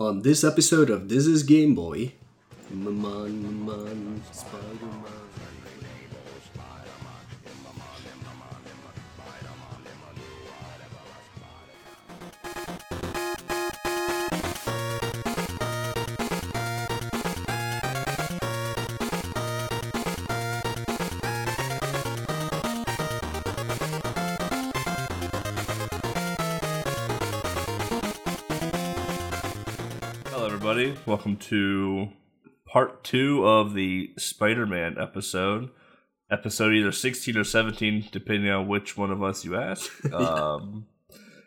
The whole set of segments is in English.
On this episode of This is Game Boy, Spider-Man. Everybody. Welcome to part two of the Spider Man episode. Episode either 16 or 17, depending on which one of us you ask. um,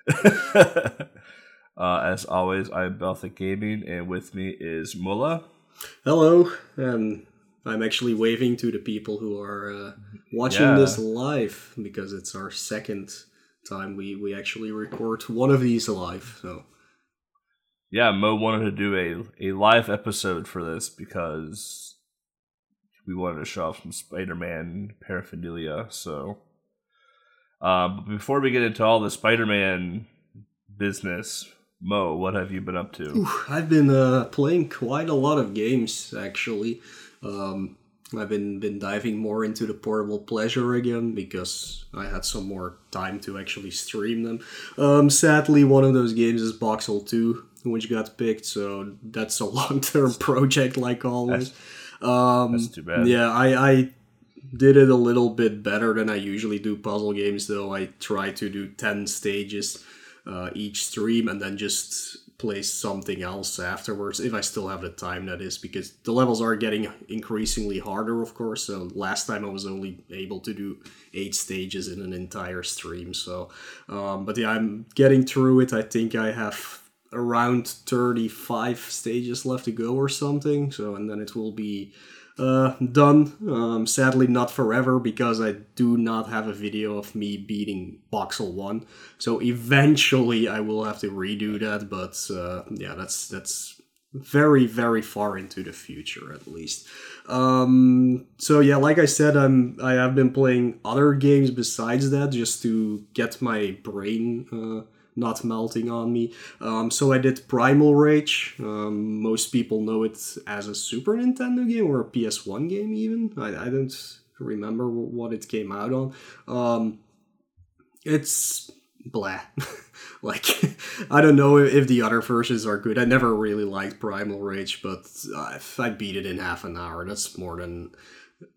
uh, as always, I'm Belthic Gaming, and with me is Mullah. Hello, and I'm actually waving to the people who are uh, watching Yeah. this live because it's our second time we, we actually record one of these live. So Yeah, Mo wanted to do a, a live episode for this because we wanted to show off some Spider Man paraphernalia. So, uh, but before we get into all the Spider Man business, Mo, what have you been up to? Ooh, I've been uh, playing quite a lot of games actually. Um, I've been been diving more into the portable pleasure again because I had some more time to actually stream them. Um, sadly, one of those games is Boxxle 2, which got picked, so that's a long term project like always. um, That's too bad. Yeah, I, I did it a little bit better than I usually do puzzle games, though. I try to do 10 stages uh, each stream and then just play something else afterwards, if I still have the time, that is, because the levels are getting increasingly harder, of course. So last time I was only able to do eight stages in an entire stream. So, um, but yeah, I'm getting through it. I think I have around 35 stages left to go or something. So, and then it will be uh, done. Um, sadly, not forever because I do not have a video of me beating Boxxle One. So eventually, I will have to redo that. But uh, yeah, that's that's very very far into the future at least. Um, so yeah, like I said, I'm I have been playing other games besides that just to get my brain. Uh, not melting on me. Um, so I did Primal Rage. Um, most people know it as a Super Nintendo game or a PS1 game, even. I, I don't remember what it came out on. Um, it's blah. like, I don't know if, the other versions are good. I never really liked Primal Rage, but uh, I beat it in half an hour, that's more than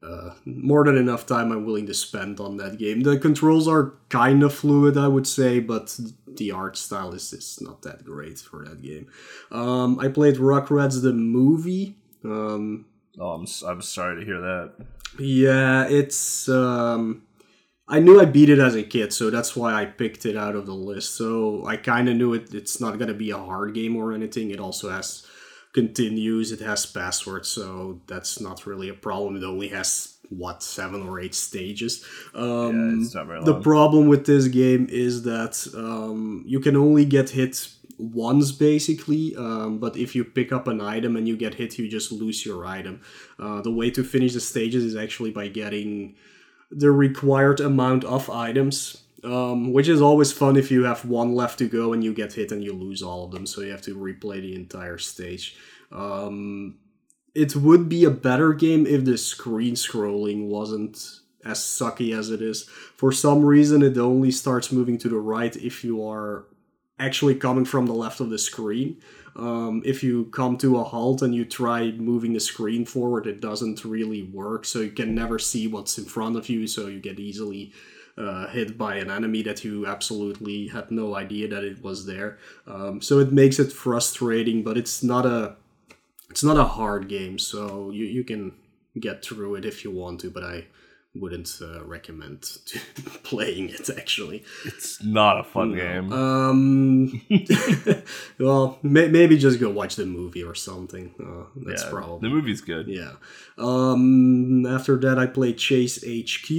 uh, more than enough time I'm willing to spend on that game. The controls are kind of fluid, I would say, but the art style is just not that great for that game. Um, I played Rugrats the movie. Um, Oh, I'm, I'm sorry to hear that. yeah, it's. Um, I knew I beat it as a kid, so that's why I picked it out of the list. So I kind of knew it. It's not gonna be a hard game or anything. It also has continues. It has passwords, so that's not really a problem. It only has what seven or eight stages. Um, Yeah, it's not very the problem with this game is that um, you can only get hit once basically um, but if you pick up an item and you get hit you just lose your item uh, the way to finish the stages is actually by getting the required amount of items um, which is always fun if you have one left to go and you get hit and you lose all of them so you have to replay the entire stage um, it would be a better game if the screen scrolling wasn't as sucky as it is. For some reason, it only starts moving to the right if you are actually coming from the left of the screen. Um, if you come to a halt and you try moving the screen forward, it doesn't really work. So you can never see what's in front of you. So you get easily uh, hit by an enemy that you absolutely had no idea that it was there. Um, so it makes it frustrating, but it's not a it's not a hard game, so you, you can get through it if you want to, but I wouldn't uh, recommend playing it actually. It's not a fun game. Um, well, may, maybe just go watch the movie or something. Uh, that's yeah, probably the movie's good. yeah. Um, after that, I played Chase HQ,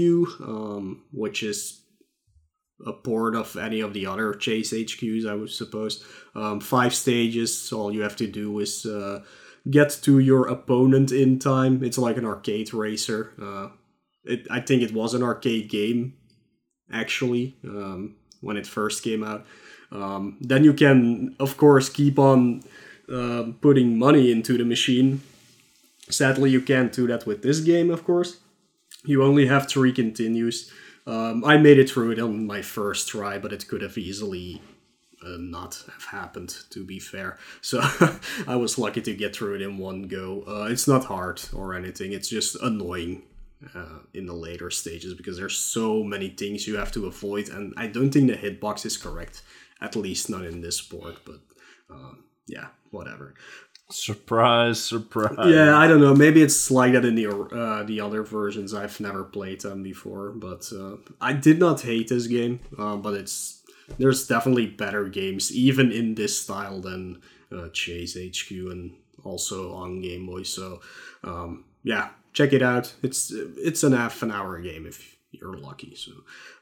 um, which is a port of any of the other Chase HQs, I would suppose. Um, five stages. All you have to do is uh, get to your opponent in time. It's like an arcade racer. Uh, it, I think it was an arcade game, actually, um, when it first came out. Um, then you can, of course, keep on uh, putting money into the machine. Sadly, you can't do that with this game, of course. You only have three continues. Um, I made it through it on my first try, but it could have easily uh, not have happened, to be fair. So I was lucky to get through it in one go. Uh, it's not hard or anything, it's just annoying uh, in the later stages because there's so many things you have to avoid, and I don't think the hitbox is correct, at least not in this port, but um, yeah, whatever. Surprise, surprise. Yeah, I don't know. Maybe it's like that in the uh, the other versions. I've never played them before, but uh, I did not hate this game. Uh, but it's there's definitely better games, even in this style, than uh, Chase HQ and also on Game Boy. So um, yeah, check it out. It's it's an half an hour game if you're lucky. So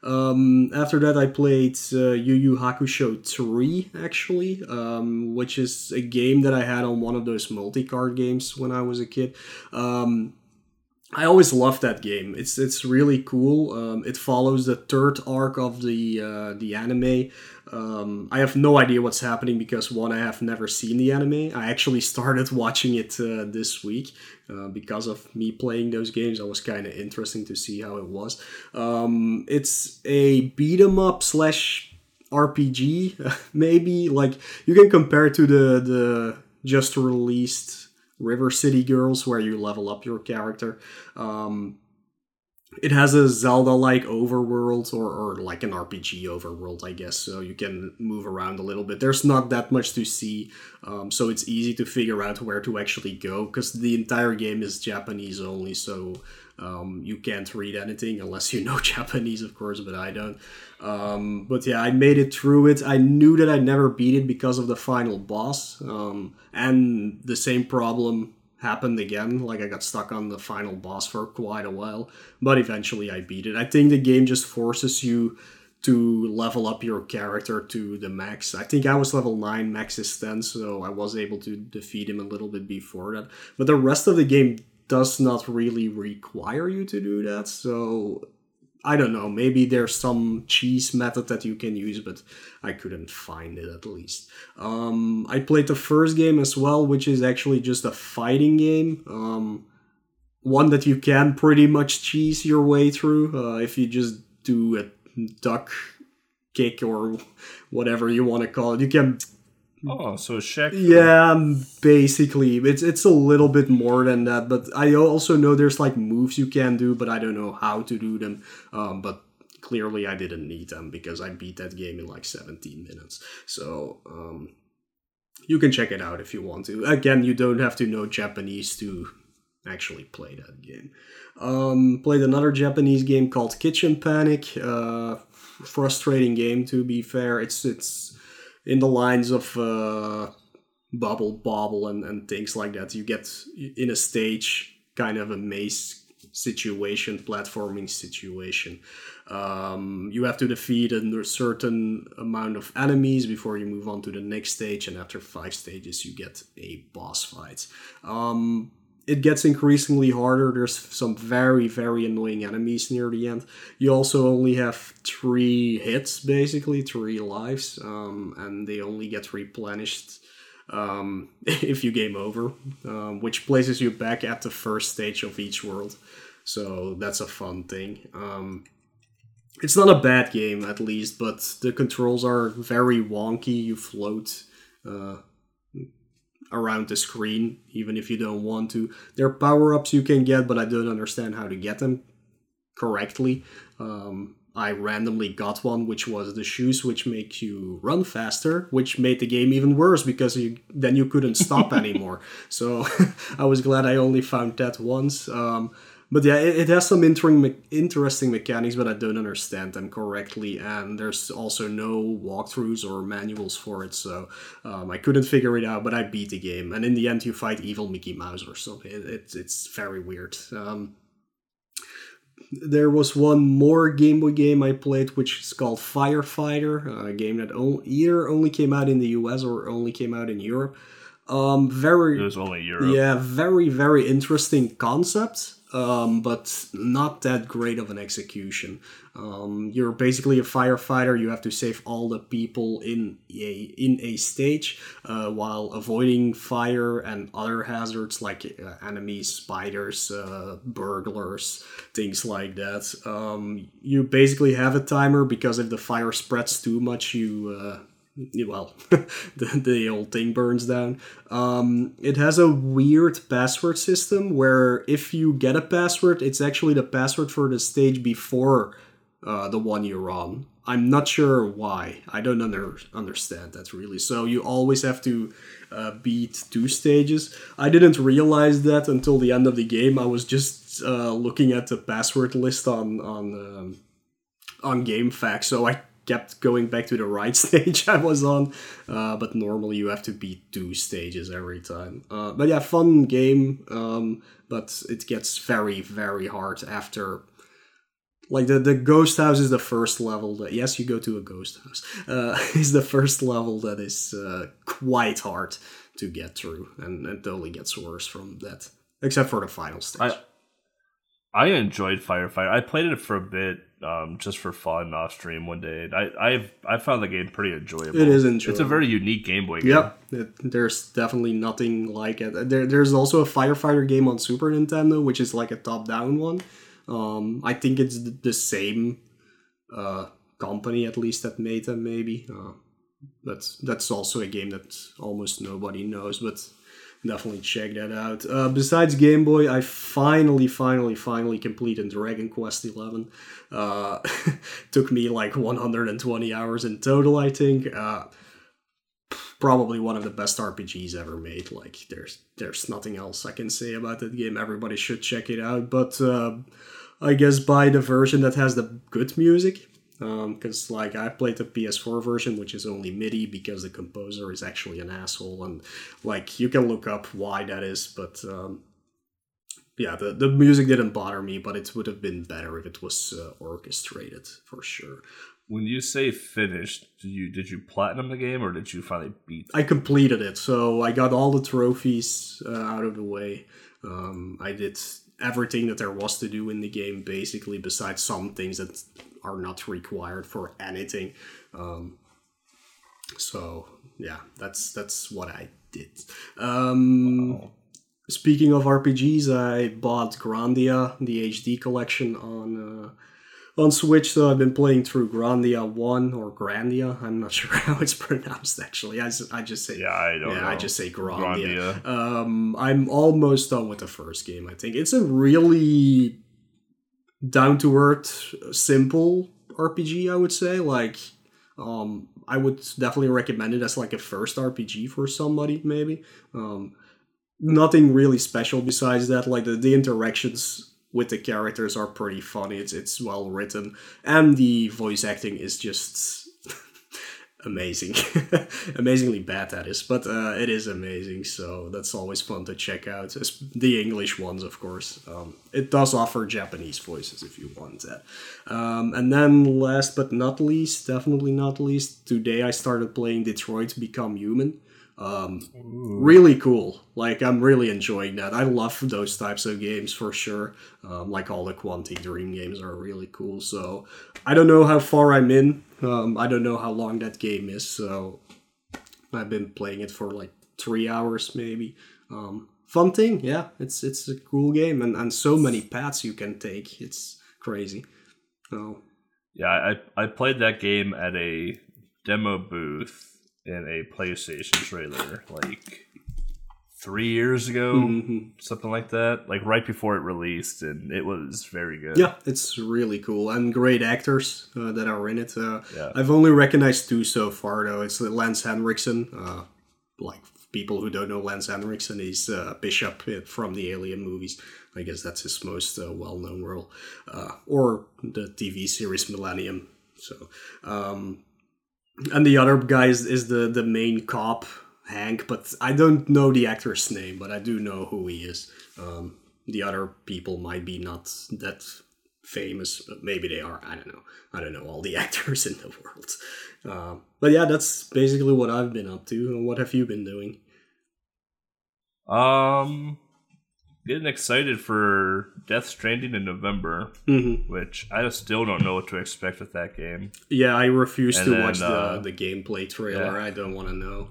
um, after that, I played uh, Yu Yu Hakusho 3, actually, um, which is a game that I had on one of those multi card games when I was a kid. Um, I always loved that game. It's it's really cool. Um, it follows the third arc of the uh, the anime. Um, I have no idea what's happening because one, I have never seen the anime. I actually started watching it uh, this week uh, because of me playing those games. I was kind of interesting to see how it was. Um, it's a beat 'em up slash RPG, maybe. Like you can compare it to the the just released River City Girls, where you level up your character. Um, it has a Zelda like overworld or, or like an RPG overworld, I guess. So you can move around a little bit. There's not that much to see, um, so it's easy to figure out where to actually go because the entire game is Japanese only. So um, you can't read anything unless you know Japanese, of course, but I don't. Um, but yeah, I made it through it. I knew that I'd never beat it because of the final boss, um, and the same problem happened again. Like I got stuck on the final boss for quite a while, but eventually I beat it. I think the game just forces you to level up your character to the max. I think I was level 9, max is 10, so I was able to defeat him a little bit before that. But the rest of the game does not really require you to do that, so I don't know, maybe there's some cheese method that you can use, but I couldn't find it at least. Um, I played the first game as well, which is actually just a fighting game. Um, one that you can pretty much cheese your way through uh, if you just do a duck kick or whatever you want to call it. You can Oh, so Shaq. yeah, basically, it's it's a little bit more than that. But I also know there's like moves you can do, but I don't know how to do them. Um, but clearly, I didn't need them because I beat that game in like 17 minutes. So um, you can check it out if you want to. Again, you don't have to know Japanese to actually play that game. Um, played another Japanese game called Kitchen Panic. Uh, frustrating game, to be fair. It's it's in the lines of uh, Bubble Bobble and, and things like that. You get in a stage kind of a maze situation, platforming situation. Um, you have to defeat a certain amount of enemies before you move on to the next stage, and after five stages, you get a boss fight. Um, it gets increasingly harder. There's some very, very annoying enemies near the end. You also only have three hits, basically, three lives, um, and they only get replenished um, if you game over, um, which places you back at the first stage of each world. So that's a fun thing. Um, it's not a bad game, at least, but the controls are very wonky. You float. Uh, around the screen, even if you don't want to. There are power ups you can get, but I don't understand how to get them correctly. Um, I randomly got one, which was the shoes, which make you run faster, which made the game even worse because you then you couldn't stop anymore. So I was glad I only found that once. Um, but yeah, it, it has some interesting, interesting mechanics, but I don't understand them correctly. And there's also no walkthroughs or manuals for it, so um, I couldn't figure it out. But I beat the game, and in the end, you fight evil Mickey Mouse or something. It, it it's very weird. Um, there was one more Game Boy game I played, which is called Firefighter, a game that either only came out in the US or only came out in Europe. Um, very. It was only Europe. Yeah, very very interesting concept um, but not that great of an execution. Um, you're basically a firefighter. You have to save all the people in a in a stage uh, while avoiding fire and other hazards like uh, enemies, spiders, uh, burglars, things like that. Um, you basically have a timer because if the fire spreads too much, you uh, well, the, the old thing burns down. Um, it has a weird password system where if you get a password, it's actually the password for the stage before uh, the one you're on. I'm not sure why. I don't under, understand that really. So you always have to uh, beat two stages. I didn't realize that until the end of the game. I was just uh, looking at the password list on on um, on GameFAQs, so I kept going back to the right stage I was on. Uh, but normally you have to beat two stages every time. Uh, but yeah, fun game. Um, but it gets very very hard after. Like the, the ghost house is the first level that yes you go to a ghost house uh, is the first level that is uh, quite hard to get through and it only gets worse from that except for the final stage. I I enjoyed Firefighter. I played it for a bit um, just for fun off stream one day. I I've I found the game pretty enjoyable. It is enjoyable. It's a very unique Game Boy game. Yep, it, there's definitely nothing like it. There, there's also a firefighter game on Super Nintendo, which is like a top-down one. Um, I think it's the same uh, company at least that made them, maybe. Uh, but that's also a game that almost nobody knows. But definitely check that out. Uh, besides Game Boy, I finally, finally, finally completed Dragon Quest XI. Uh, took me like 120 hours in total, I think. Uh, probably one of the best RPGs ever made. Like, there's there's nothing else I can say about that game. Everybody should check it out. But uh, I guess buy the version that has the good music because um, like I played the PS4 version, which is only MIDI because the composer is actually an asshole, and like you can look up why that is, but um, yeah, the the music didn't bother me, but it would have been better if it was uh, orchestrated for sure. When you say finished, did you did you platinum the game or did you finally beat? I completed it, so I got all the trophies uh, out of the way. Um, I did everything that there was to do in the game, basically, besides some things that are not required for anything. Um, so yeah, that's that's what I did. Um. Speaking of RPGs, I bought Grandia, the HD collection on uh, on Switch. So I've been playing through Grandia One or Grandia. I'm not sure how it's pronounced actually. I, I just say yeah, I don't yeah, know. I just say Grandia. Grandia. Um, I'm almost done with the first game. I think it's a really down to earth, simple RPG. I would say like. Um, I would definitely recommend it as like a first RPG for somebody, maybe. Um, nothing really special besides that. Like the, the interactions with the characters are pretty funny. It's it's well written, and the voice acting is just amazing, amazingly bad that is, but uh, it is amazing. So that's always fun to check out. It's the English ones, of course. Um, it does offer Japanese voices if you want that. Um, and then last but not least, definitely not least, today I started playing Detroit Become Human. Um, really cool. Like I'm really enjoying that. I love those types of games for sure. Um, like all the Quantic Dream games are really cool. So I don't know how far I'm in. Um, I don't know how long that game is. So I've been playing it for like three hours maybe. Um, fun thing, yeah. It's it's a cool game and, and so many paths you can take. It's crazy. Oh. Yeah, I I played that game at a demo booth in a PlayStation trailer like three years ago, mm-hmm. something like that, like right before it released, and it was very good. Yeah, it's really cool and great actors uh, that are in it. Uh, yeah. I've only recognized two so far though. It's Lance Henriksen, uh, like people who don't know Lance Henriksen, he's uh, Bishop from the Alien movies. I guess that's his most uh, well-known role, uh, or the TV series Millennium. So. Um, and the other guy is, is the the main cop Hank, but I don't know the actor's name, but I do know who he is. Um, the other people might be not that famous, but maybe they are. I don't know. I don't know all the actors in the world. Uh, but yeah, that's basically what I've been up to. What have you been doing? Um, getting excited for Death Stranding in November, Mm-hmm. which I still don't know what to expect with that game. Yeah, I refuse And to then, watch uh, the the gameplay trailer. yeah. I don't want to know.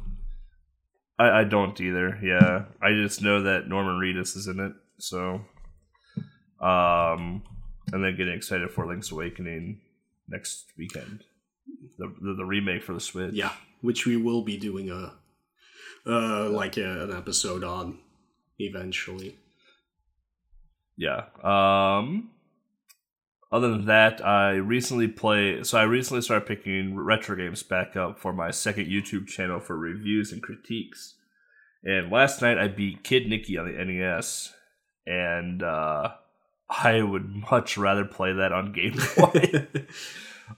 I, I don't either. Yeah, I just know that Norman Reedus is in it. So, um, and then getting excited for Link's Awakening next weekend, the the, the remake for the Switch. Yeah, which we will be doing a uh like a, an episode on eventually. Yeah. Um other than that, I recently play so I recently started picking retro games back up for my second YouTube channel for reviews and critiques. And last night I beat Kid Niki on the NES and uh I would much rather play that on Game Boy.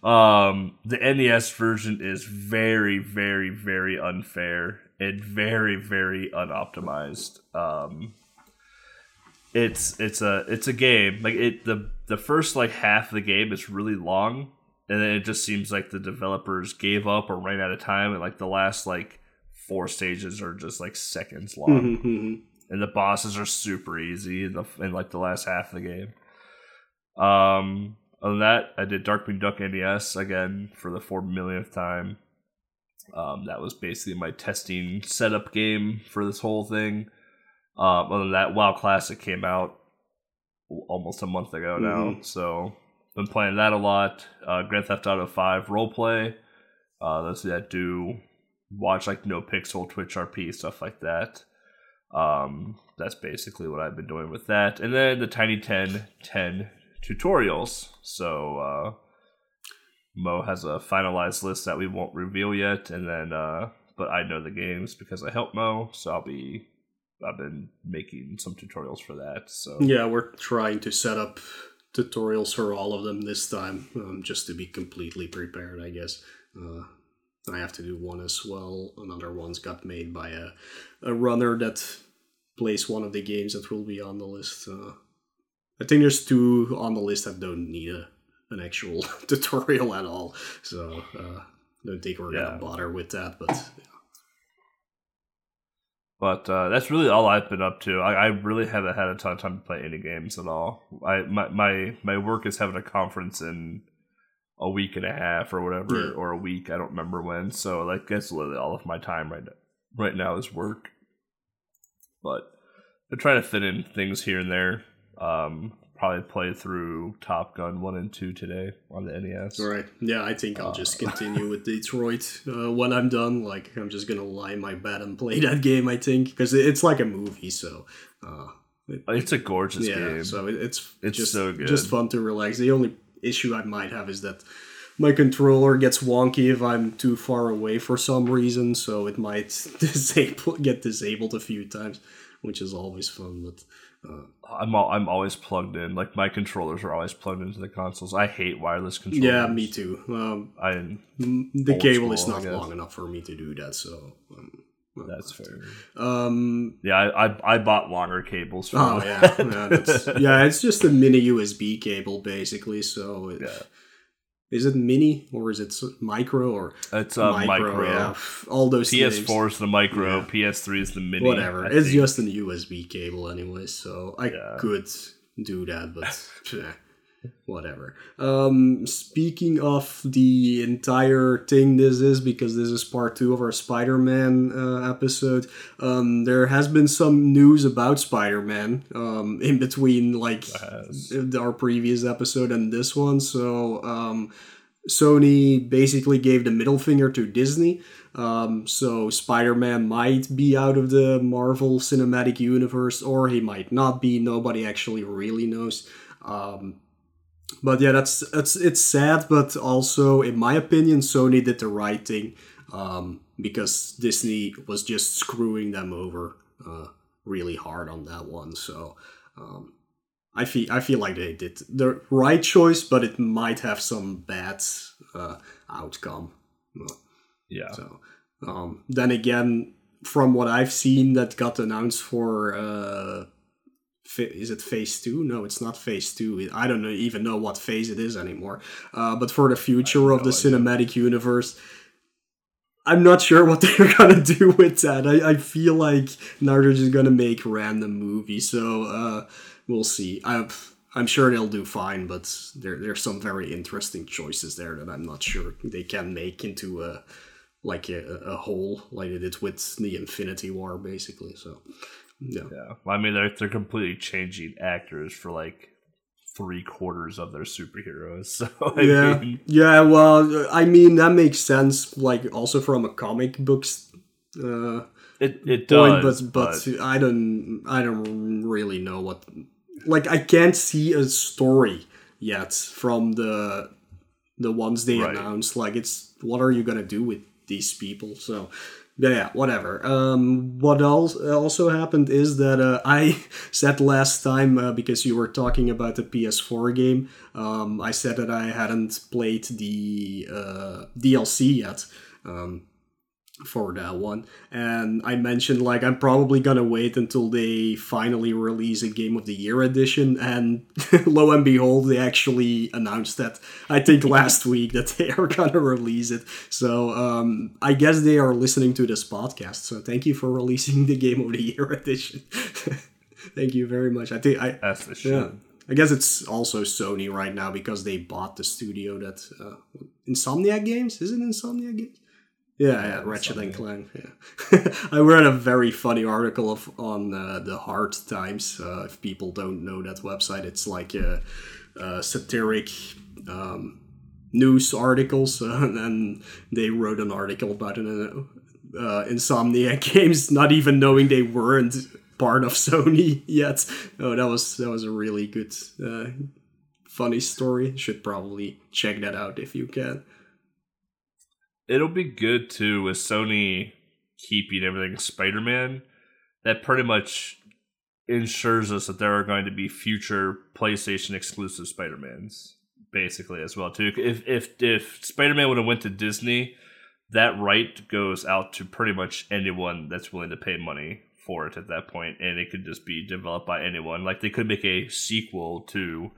um the NES version is very very very unfair and very very unoptimized. Um it's it's a it's a game like it the the first like half of the game is really long and then it just seems like the developers gave up or ran out of time and like the last like four stages are just like seconds long. Mhm, mhm. and the bosses are super easy in the in like the last half of the game. Um other than that i did darkwing duck nes again for the four millionth time. Um that was basically my testing setup game for this whole thing um, other than that, WoW Classic came out almost a month ago now, so been playing that a lot. Uh, Grand Theft Auto Five roleplay. Uh, those that do watch like No Pixel, Twitch RP stuff like that. Um, that's basically what I've been doing with that, and then the Tiny 10 10 tutorials. So uh, Mo has a finalized list that we won't reveal yet, and then uh, but I know the games because I help Mo, so I'll be I've been making some tutorials for that. So Yeah, we're trying to set up tutorials for all of them this time, um, just to be completely prepared. I guess uh, I have to do one as well. Another one's got made by a a runner that plays one of the games that will be on the list. Uh, I think there's two on the list that don't need a, an actual tutorial at all, so uh, don't think we're Yeah. gonna bother with that. But But uh, that's really all I've been up to. I, I really haven't had a ton of time to play any games at all. I my my, my work is having a conference in a week and a half or whatever, Yeah. or a week. I don't remember when. So like that's literally all of my time right now. Right now is work. But I'm trying to fit in things here and there. Um, probably play through Top Gun one and two today on the NES. All right. Yeah, I think I'll just continue with Detroit uh, when I'm done. Like, I'm just gonna lie in my bed and play that game. I think because it's like a movie, so uh, It's a gorgeous yeah. game. So it, it's It's just so good. just fun to relax. The only issue I might have is that my controller gets wonky if I'm too far away for some reason, so it might disable get disabled a few times, which is always fun. But uh, I'm al- I'm always plugged in. Like my controllers are always plugged into the consoles. I hate wireless controllers. yeah, me too. Um, I the cable is not long enough for me to do that, so. Um, that's fair. Um, Yeah, I I, I bought longer cables. For Oh yeah, yeah, yeah. It's just a mini USB cable basically. So it, Yeah. Is it mini or is it micro or it's uh, a micro. Yeah, all those PS4 names, is the micro. Yeah. PS3 is the mini. whatever. I It's think. just an USB cable anyway. So I Yeah. could do that, but whatever. Um, speaking of the entire thing, this is because this is part two of our Spider-Man uh, episode. Um, there has been some news about Spider-Man um, in between, like our previous episode and this one. So um, Sony basically gave the middle finger to Disney. Um, so Spider-Man might be out of the Marvel Cinematic Universe, or he might not be. Nobody actually really knows. Um, but yeah, that's that's it's sad, but also, in my opinion, Sony did the right thing um, because Disney was just screwing them over uh, really hard on that one. So um, I feel I feel like they did the right choice, but it might have some bad uh, outcome. Yeah. So um, then again, from what I've seen that got announced for uh, is it phase two? No, it's not phase two. I don't know, even know what phase it is anymore. Uh, but for the future of the cinematic universe, I'm not sure what they're gonna do with that. I, I feel like now they're just gonna make random movies, so uh, we'll see. I, I'm sure they'll do fine, but there there's some very interesting choices there that I'm not sure they can make into a like a, a whole like they did with the Infinity War, basically. So yeah, Yeah, I mean they're they're completely changing actors for like three quarters of their superheroes. So I yeah, mean, yeah. Well, I mean that makes sense. Like also from a comic books uh, it it point, does, but but I don't I don't really know what. Like I can't see a story yet from the the ones they Right. announced. Like it's what are you gonna do with these people? So yeah, whatever. Um, what also happened is that uh, I said last time uh, because you were talking about the PS4 game. Um, I said that I hadn't played the uh, DLC yet. Um, for that one. And i mentioned like i'm probably gonna wait until they finally release a game of the year edition. And lo and behold they actually announced that i think last week that they are gonna release it. So um i guess they are listening to this podcast. So thank you for releasing the game of the year edition. Thank you very much. I think i that's the shit. yeah i guess it's also sony right now because they bought the studio that uh, insomniac games? Is it insomniac games yeah, yeah, Ratchet and Clank. Yeah, I read a very funny article of on uh, the Hard Times. Uh, if people don't know that website, it's like a, a satiric um, news articles, uh, and they wrote an article about an uh, Insomniac games, not even knowing they weren't part of Sony yet. Oh, that was that was a really good, uh, funny story. Should probably check that out if you can. It'll be good too with Sony keeping everything Spider Man. That pretty much ensures us that there are going to be future PlayStation exclusive Spider Mans, basically as well too. If if if Spider Man would have went to Disney, that right goes out to pretty much anyone that's willing to pay money for it at that point, and it could just be developed by anyone. Like they could make a sequel to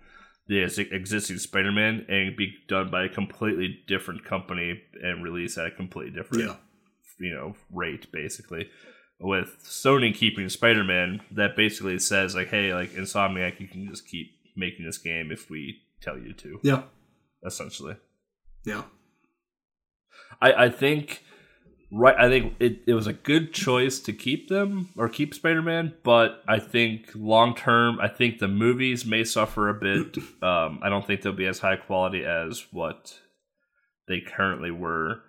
the existing Spider-Man and be done by a completely different company and released at a completely different, Yeah. you know, rate basically. With Sony keeping Spider-Man, that basically says like, hey, like Insomniac, you can just keep making this game if we tell you to. Yeah. Essentially, Yeah. I I think. Right, I think it, it was a good choice to keep them or keep Spider Man, but I think long term, I think the movies may suffer a bit. Um, I don't think they'll be as high quality as what they currently were.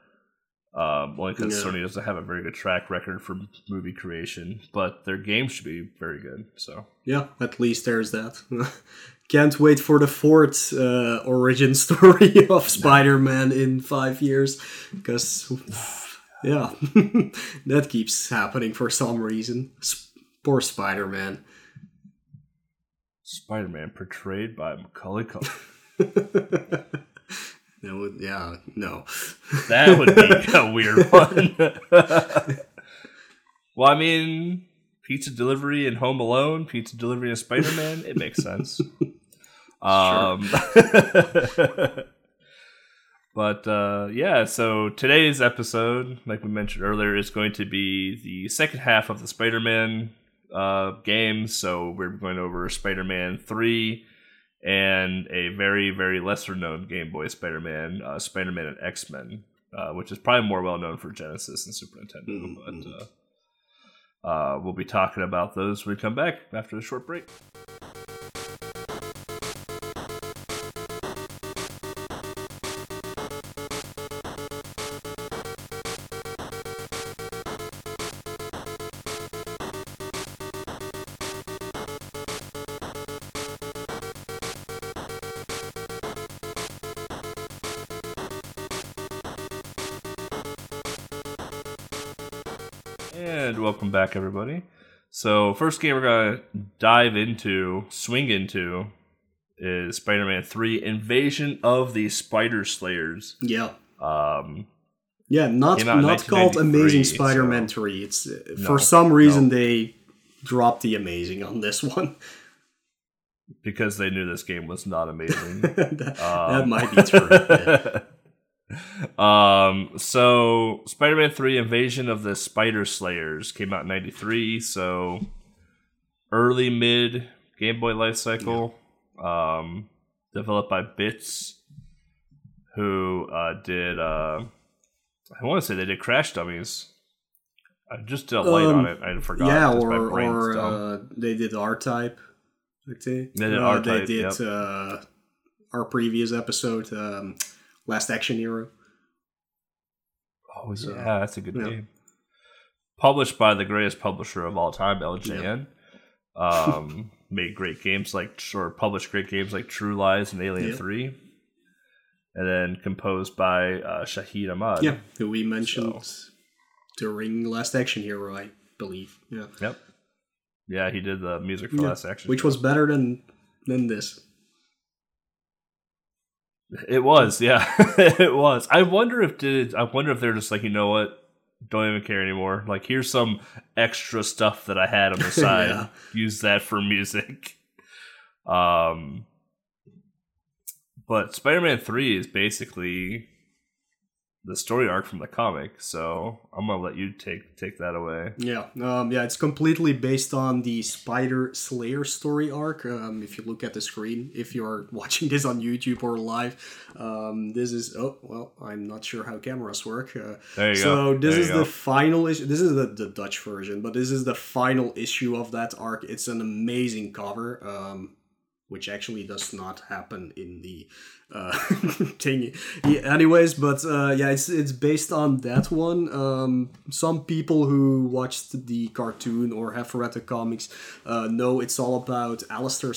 Um, only because Yeah. Sony doesn't have a very good track record for movie creation, but their games should be very good. So Yeah, at least there's that. Can't wait for the fourth uh, origin story of Spider-Man in five years, because yeah, that keeps happening for some reason. Poor Spider-Man. Spider Man portrayed by Macaulay Culkin. no, yeah, no. That would be a weird one. well, I mean, pizza delivery and Home Alone, pizza delivery and Spider Man, it makes sense. um, but uh, yeah, so today's episode, like we mentioned earlier, is going to be the second half of the Spider Man uh, game. So we're going over Spider Man 3 and a very, very lesser known Game Boy Spider Man, uh, Spider Man and X Men, uh, which is probably more well known for Genesis and Super Nintendo. Mhm. But uh, uh, we'll be talking about those when we come back after the short break. Back, everybody. So, first game we're gonna dive into, swing into, is Spider-Man Three: Invasion of the Spider Slayers. Yeah. Um, Yeah, not Came out in not called Amazing Spider-Man so- 3. It's uh, No, for some reason no. they dropped the amazing on this one. because they knew this game was not amazing. that, that Um, might be true. yeah. um, so Spider-Man Three: Invasion of the Spider Slayers came out in '93. So early mid Game Boy life cycle. Um, developed by Bits, who uh, did. Uh, I want to say they did Crash Dummies. I just did a light Um, on it. I forgot. yeah, because or or uh, they did R-Type. I'd. They did Uh, R-Type, They did yep. uh, our previous episode, um, Last Action Hero. Oh, is So, yeah, that's a good yeah. game. Published by the greatest publisher of all time, LJN. Um, made great games like, or published great games like True Lies and Alien Yeah. 3. And then composed by uh, Shahid Ahmad. Yeah, who we mentioned during Last Action Hero, I believe. Yeah, Yep. Yeah, he did the music for Yeah, Last Action. which Hero. was better than than this. It was, yeah, it was. I wonder if did I wonder if they're just like you know what, don't even care anymore. Like here's some extra stuff that I had on the side. Yeah. Use that for music. Um, but Spider-Man Three is basically the story arc from the comic. So I'm gonna let you take take that away. Yeah, um, yeah, it's completely based on the Spider Slayer story arc. Um, if you look at the screen, if you're watching this on YouTube or live, um, this is oh well, I'm not sure how cameras work. Uh, There you so go. this There is you the go. final issue. This is the, the Dutch version, but this is the final issue of that arc. It's an amazing cover. Um, which actually does not happen in the uh, thing. Yeah, anyways, but uh, yeah, it's it's based on that one. Um, some people who watched the cartoon or have read the comics uh, know it's all about Alistair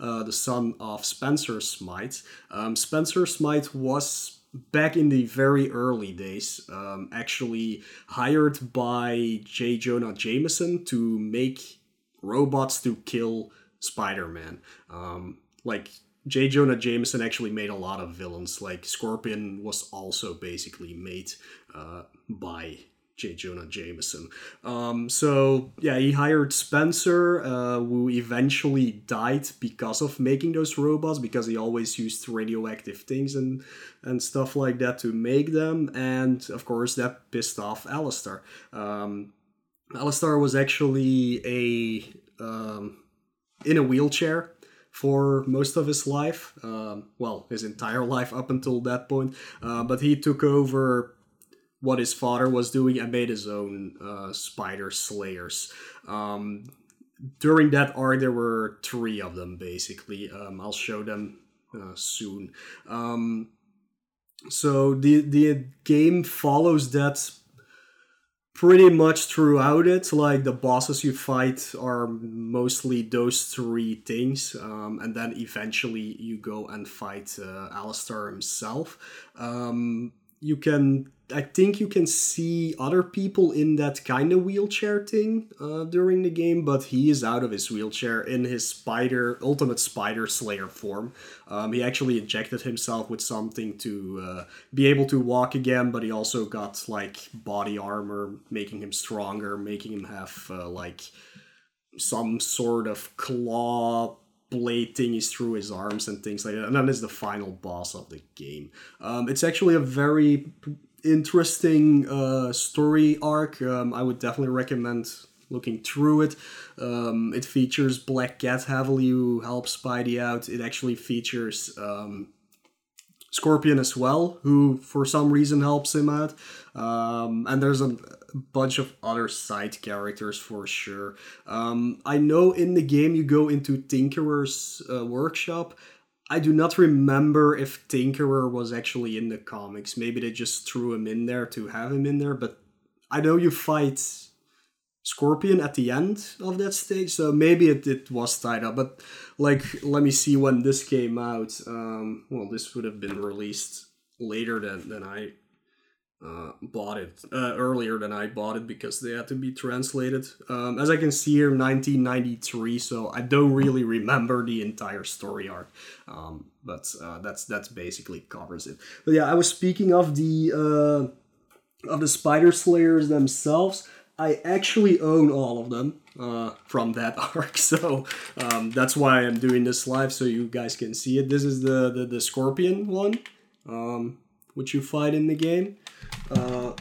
uh, the son of Spencer Smythe. Um, Spencer Smythe was back in the very early days, um, actually hired by J. Jonah Jameson to make robots to kill Spider-Man. Um, like J. Jonah Jameson actually made a lot of villains. Like Scorpion was also basically made uh, by J. Jonah Jameson. Um, so yeah, he hired Spencer, uh, who eventually died because of making those robots, because he always used radioactive things and and stuff like that to make them. And of course, that pissed off Alistair. Um, Alistair was actually a um, in a wheelchair for most of his life. Um, well, his entire life up until that point. Uh, but he took over what his father was doing and made his own uh, spider slayers. Um, during that arc, there were three of them basically. Um, I'll show them uh, soon. Um, so the the game follows that pretty much throughout it. Like the bosses you fight are mostly those three things, um, and then eventually you go and fight uh, himself. Um, you can, I think, you can see other people in that kind of wheelchair thing uh, during the game, but he is out of his wheelchair in his spider, ultimate spider slayer form. Um, he actually injected himself with something to uh, be able to walk again, but he also got like body armor, making him stronger, making him have uh, like some sort of claw blade thingies through his arms and things like that. And then is the final boss of the game. Um, it's actually a very interesting uh, story arc. Um, I would definitely recommend looking through it. Um, it features Black Cat heavily, who helps Spidey out. It actually features um, Scorpion as well, who for some reason helps him out. Um, and there's a bunch of other side characters for sure. Um, I know in the game you go into Tinkerer's uh, workshop. I do not remember if Tinkerer was actually in the comics. Maybe they just threw him in there to have him in there, but I know you fight Scorpion at the end of that stage, so maybe it, it was tied up. But like, let me see when this came out. Um, well, this would have been released later than than I uh, bought it, uh, earlier than I bought it because they had to be translated. Um, as I can see here, 1993. So I don't really remember the entire story arc, um, but uh, that's that's basically covers it. But yeah, I was speaking of the uh, of the Spider Slayers themselves. I actually own all of them uh, from that arc, so um, that's why I'm doing this live so you guys can see it. This is the the, the Scorpion one. Um, which you fight in the game. Uh,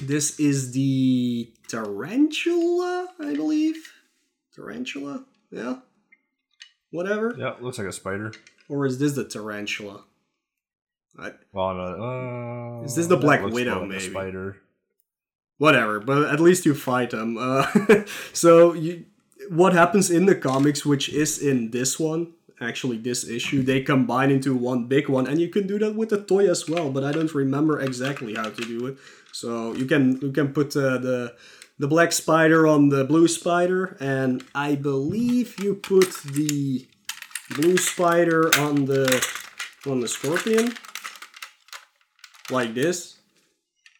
this is the tarantula, I believe. Tarantula, yeah. Whatever. Yeah, looks like a spider. Or is this the tarantula? I, Well, no, uh, Is this the Black Widow, like maybe? spider. whatever but at least you fight them uh, so you what happens in the comics which is in this one actually this issue they combine into one big one. And you can do that with a toy as well but i don't remember exactly how to do it. So you can you can put uh, the the black spider on the blue spider and i believe you put the blue spider on the on the scorpion. Like this.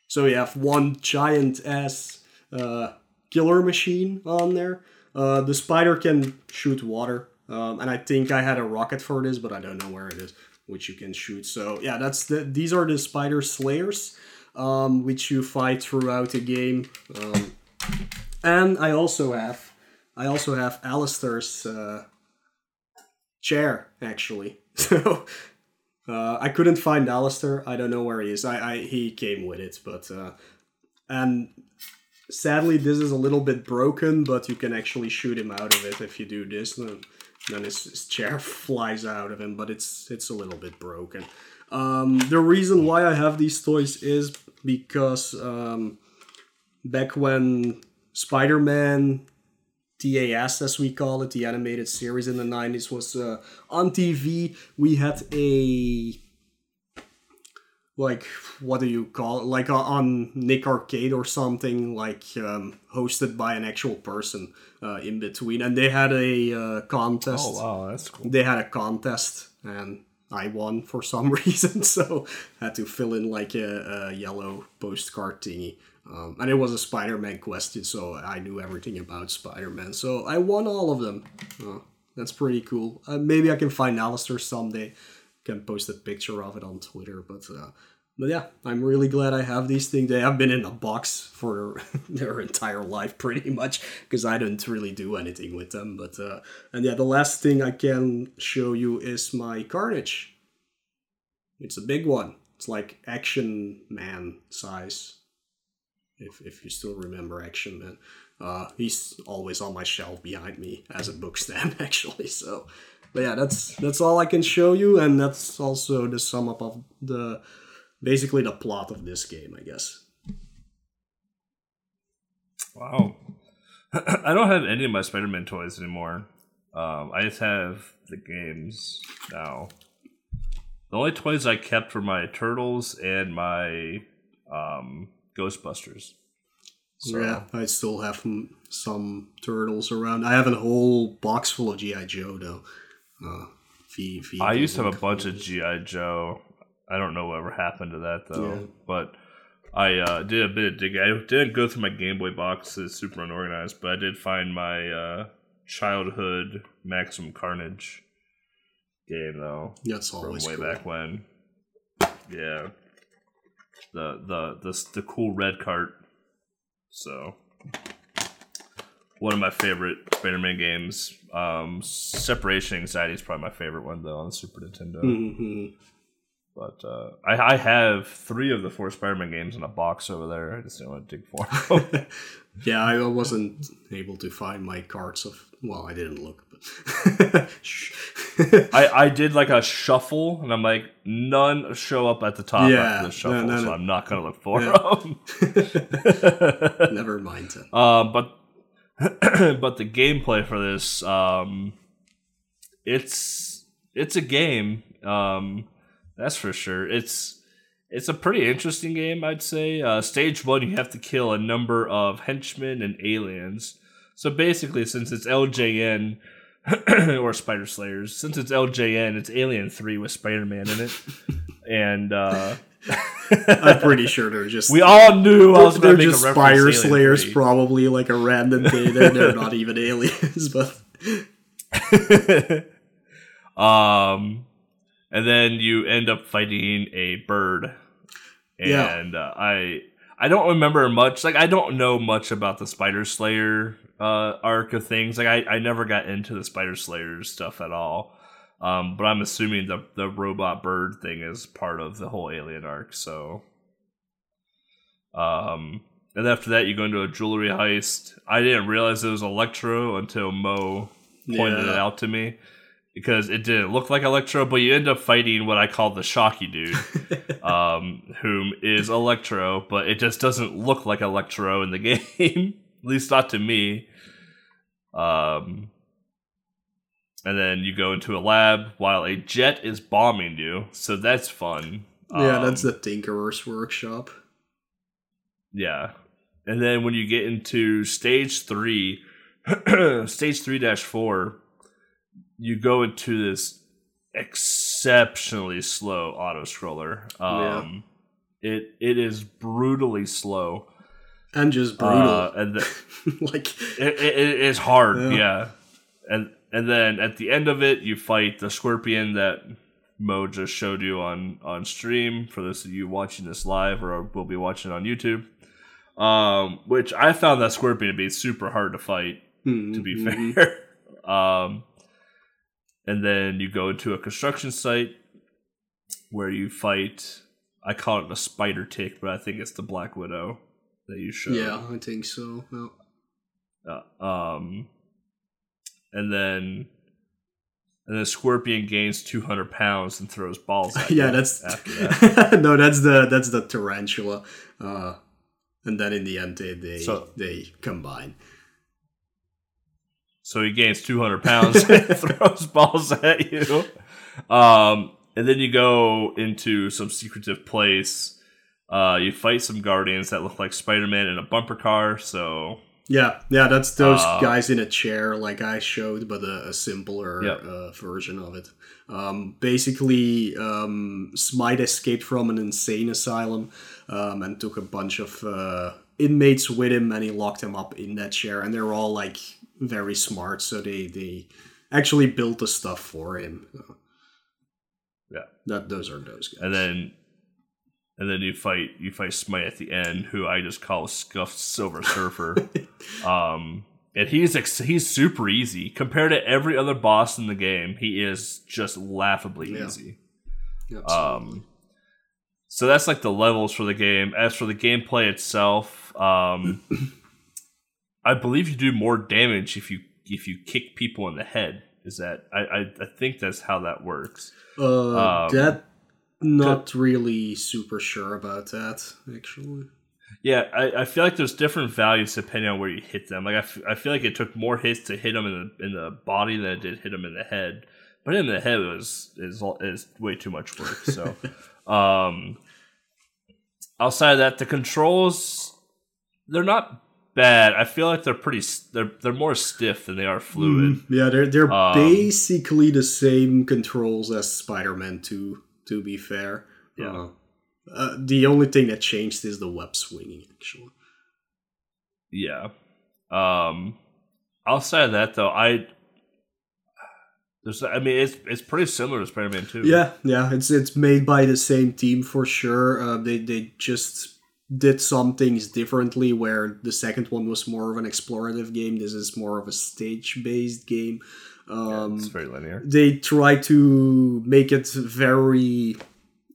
So you have one giant ass uh, killer machine on there. Uh, the spider can shoot water, um, and I think I had a rocket for this, but I don't know where it is, which you can shoot. So yeah, that's the these are the spider slayers, um, which you fight throughout the game. Um, and I also have I also have Alistair's uh, chair actually. So uh, I couldn't find Alistair. I don't know where he is. I, I he came with it, but uh, and sadly this is a little bit broken. But you can actually shoot him out of it if you do this. Then, then his, his chair flies out of him, but it's it's a little bit broken. Um, the reason why I have these toys is because um, back when Spider-Man TAS, as we call it, the animated series in the 90s, was uh, on TV. We had a. Like, what do you call it? Like uh, on Nick Arcade or something, like um, hosted by an actual person uh, in between. And they had a uh, contest Oh wow, that's cool. they had a contest and I won for some reason, so had to fill in like a, a yellow postcard thingy. Um, and it was a Spider-Man question, so I knew everything about Spider-Man. So I won all of them. Uh, that's pretty cool. Uh, maybe I can find Alistair someday. Can post a picture of it on Twitter, but uh, but yeah, I'm really glad I have these things. They have been in a box for their entire life, pretty much, because I don't really do anything with them. But uh, and yeah, the last thing I can show you is my Carnage. It's a big one. It's like Action Man size. If if you still remember Action Man, uh, he's always on my shelf behind me as a book stand, actually. So, but yeah, that's that's all I can show you, and that's also the sum up of the basically the plot of this game, I guess. Wow. I don't have any of my Spider-Man toys anymore. Um, I just have the games now. The only toys I kept were my Turtles and my um, Ghostbusters. So, Yeah, I still have some turtles around. I have a whole box full of GI Joe though. Uh, V, v I used to have a bunch of GI Joe. I don't know whatever happened to that though. Yeah. But I uh, did a bit of digging. I didn't go through my Game Boy boxes super unorganized, but I did find my uh, childhood Maximum Carnage game though That's from way cool. back when. Yeah, the the the the cool red cart. So one of my favorite Spider-Man games. Um, Separation Anxiety is probably my favorite one though on the Super Nintendo. hmm But uh, I, I have three of the four Spider-Man games in a box over there. I just don't want to dig for them. yeah, I wasn't able to find my cards of. Well, I didn't look, but I, I did like a shuffle, and I'm like, none show up at the top Yeah, after the shuffle, no, no, so. I'm not gonna look for Yeah. them. Never mind. Um, but but the gameplay for this, um, it's it's a game. Um, that's for sure. It's it's a pretty interesting game, I'd say. Uh, stage one, you have to kill a number of henchmen and aliens. So basically, since it's LJN or Spider Slayers, since it's LJN, it's Alien Three with Spider Man in it, and uh, I'm pretty sure they're just. we all knew I was they're just a fire slayers, 3. probably like a random thing. They're, they're not even aliens, but um, and then you end up fighting a bird, Yeah. and uh, I I don't remember much. Like I don't know much about the Spider Slayer uh, arc of things. Like I I never got into the Spider Slayer stuff at all. Um, but I'm assuming the the robot bird thing is part of the whole alien arc. So, um, and after that, you go into a jewelry heist. I didn't realize it was Electro until Mo pointed Yeah. it out to me because it didn't look like Electro, but you end up fighting what I call the Shocky dude, um, whom is Electro, but it just doesn't look like Electro in the game, at least not to me. Um, and then you go into a lab while a jet is bombing you, so that's fun. yeah, Um, that's the Tinkerer's workshop. yeah. And then when you get into stage three, stage three dash four, you go into this exceptionally slow auto scroller. Um, It it is brutally slow, And just brutal. uh, and the, like, it, it, it is hard. Yeah. Yeah. and and then at the end of it, you fight the scorpion that Mo just showed you on on stream. For those of you watching this live, or will be watching on YouTube, um, which I found that scorpion to be super hard to fight. To be mhm. fair, um, and then you go to a construction site where you fight. I call it the spider tick, but I think it's the Black Widow that you showed. Yeah, I think so. Yeah. Uh, um, and then and then Scorpion gains two hundred pounds and throws balls. At yeah, that's after that. no, that's the that's the tarantula, uh, and then in the end they they, So- they combine. So he gains two hundred pounds and throws balls at you. Um, and then you go into some secretive place. Uh, you fight some guardians that look like Spider Man in a bumper car. So Yeah, yeah, that's those Uh, guys in a chair, like I showed, but a, a simpler Yeah. uh, version of it. Um, basically, um, Smythe escaped from an insane asylum um, and took a bunch of uh, inmates with him, and he locked them up in that chair. And they're all like very smart, so they they actually built the stuff for him. Uh, yeah, that those are those guys. and then and then you fight you fight Smythe at the end, who I just call Scuffed Silver Surfer. um, and he's ex- he's super easy compared to every other boss in the game. He is just laughably Yeah. easy. Yeah, Um, so that's like the levels for the game. As for the gameplay itself, um, I believe you do more damage if you if you kick people in the head. Is that I I, I think that's how that works. Uh, Um, that not really super sure about that actually. Yeah, I, I feel like there's different values depending on where you hit them. Like I, f- I feel like it took more hits to hit them in the in the body than it did hit them in the head. But in the head it was is is way too much work. So, um, outside of that, the controls they're not bad. I feel like they're pretty they're they're more stiff than they are fluid. Mm, yeah, they're they're Um, basically the same controls as Spider-Man 2. To be fair, Yeah. Uh, uh, the only thing that changed is the web swinging. Actually, Yeah. Um, outside of that, though, I there's I mean it's it's pretty similar to Spider Man Two. yeah, yeah, it's it's made by the same team for sure. Uh, they they just did some things differently. Where the second one was more of an explorative game, this is more of a stage-based game. Um, it's very linear. they try to make it very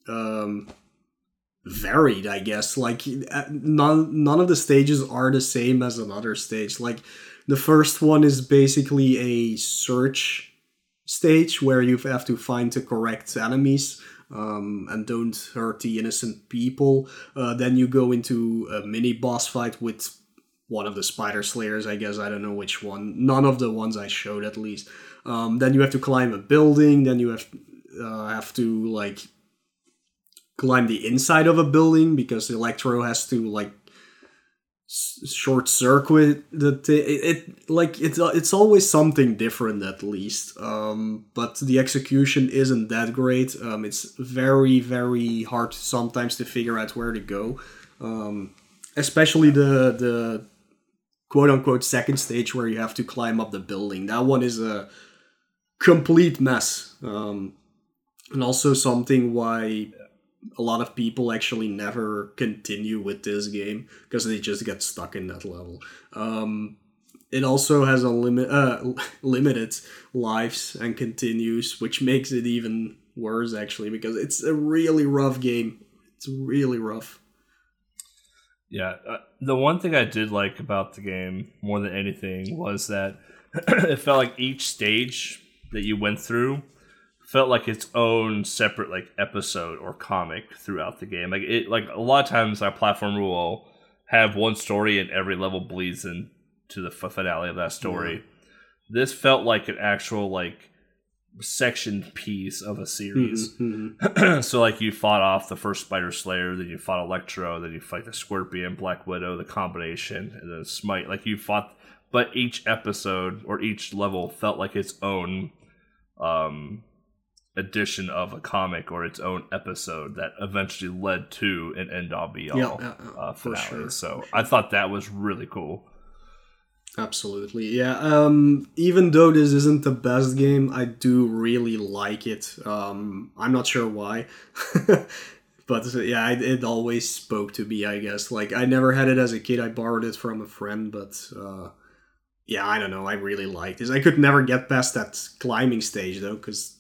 um varied i guess. Like uh, none none of the stages are the same as another stage. Like the first one is basically a search stage where you have to find the correct enemies um, and don't hurt the innocent people. Uh, then you go into a mini boss fight with one of the spider slayers i guess. I don't know which one. None of the ones i showed at least. Um, then you have to climb a building. Then you have uh, have to like climb the inside of a building because electro has to like short circuit the t- it, it like it's it's always something different at least. Um but the execution isn't that great. Um it's very very hard sometimes to figure out where to go. Um especially the the quote unquote second stage where you have to climb up the building that one is a complete mess um and also something why a lot of people actually never continue with this game because they just get stuck in that level. Um, it also has a limit uh, limited lives and continues, which makes it even worse actually because it's a really rough game. It's really rough. Yeah, uh, the one thing I did like about the game more than anything was that it felt like each stage that you went through felt like its own separate like episode or comic throughout the game. Like it, like a lot of times our platform will have one story and every level bleeds into the finale of that story. Yeah. This felt like an actual like section piece of a series. Mm-hmm. mm-hmm. so like you fought off the first Spider Slayer, then you fought Electro, then you fight the Scorpion, Black Widow, the combination, and then Smythe. Like you fought, but each episode or each level felt like its own um edition of a comic or its own episode that eventually led to an end all be all yeah, yeah, uh, finale. Sure, so sure. I thought that was really cool. Absolutely, yeah. Um, even though this isn't the best game, I do really like it. Um, I'm not sure why, but yeah, it, it, always spoke to me. I guess like I never had it as a kid. I borrowed it from a friend, but uh, yeah, I don't know. I really liked this. I could never get past that climbing stage though, because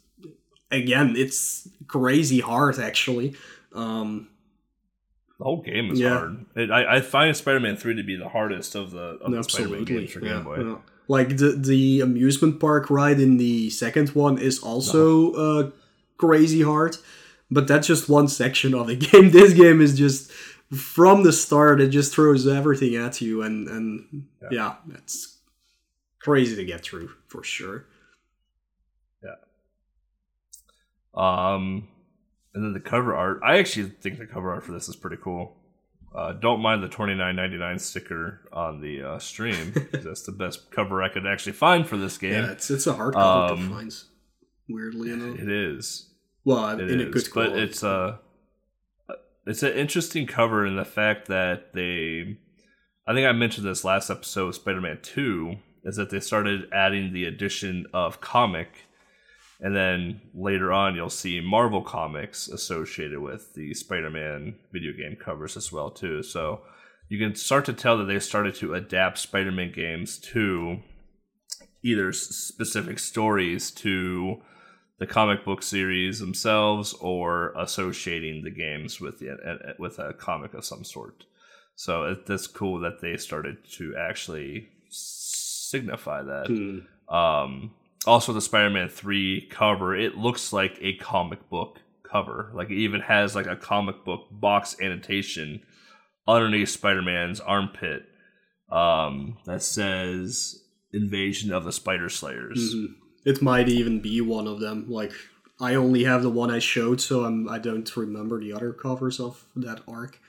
again, it's crazy hard actually. Um, the whole game is yeah. hard. It, I, I find Spider-Man Three to be the hardest of the, of the Spider-Man games for Game yeah, Boy. Yeah. Like the the amusement park ride in the second one is also uh-huh. uh, crazy hard, but that's just one section of the game. This game is just from the start. It just throws everything at you, and and yeah, yeah it's crazy to get through for sure. Yeah. Um, and then the cover art, I actually think the cover art for this is pretty cool. Uh, don't mind the twenty nine ninety nine sticker on the uh, stream. that's the best cover I could actually find for this game. Yeah, it's it's a hard cover um, to find. Weirdly enough, it is. Well, it in is, a good but it's uh, it's an interesting cover in the fact that they. I think I mentioned this last episode of Spider Man Two. Is that they started adding the addition of comic and then later on, you'll see Marvel comics associated with the Spider-Man video game covers as well too. So you can start to tell that they started to adapt Spider-Man games to either specific stories to the comic book series themselves or associating the games with the, with a comic of some sort. So it, that's cool that they started to actually signify that. Hmm. Um, also the Spider-Man 3 cover, it looks like a comic book cover. Like it even has like a comic book box annotation underneath Spider-Man's armpit um, that says "Invasion of the Spider Slayers." Mm-hmm. It might even be one of them. Like I only have the one I showed, so I'm I don't remember the other covers of that arc,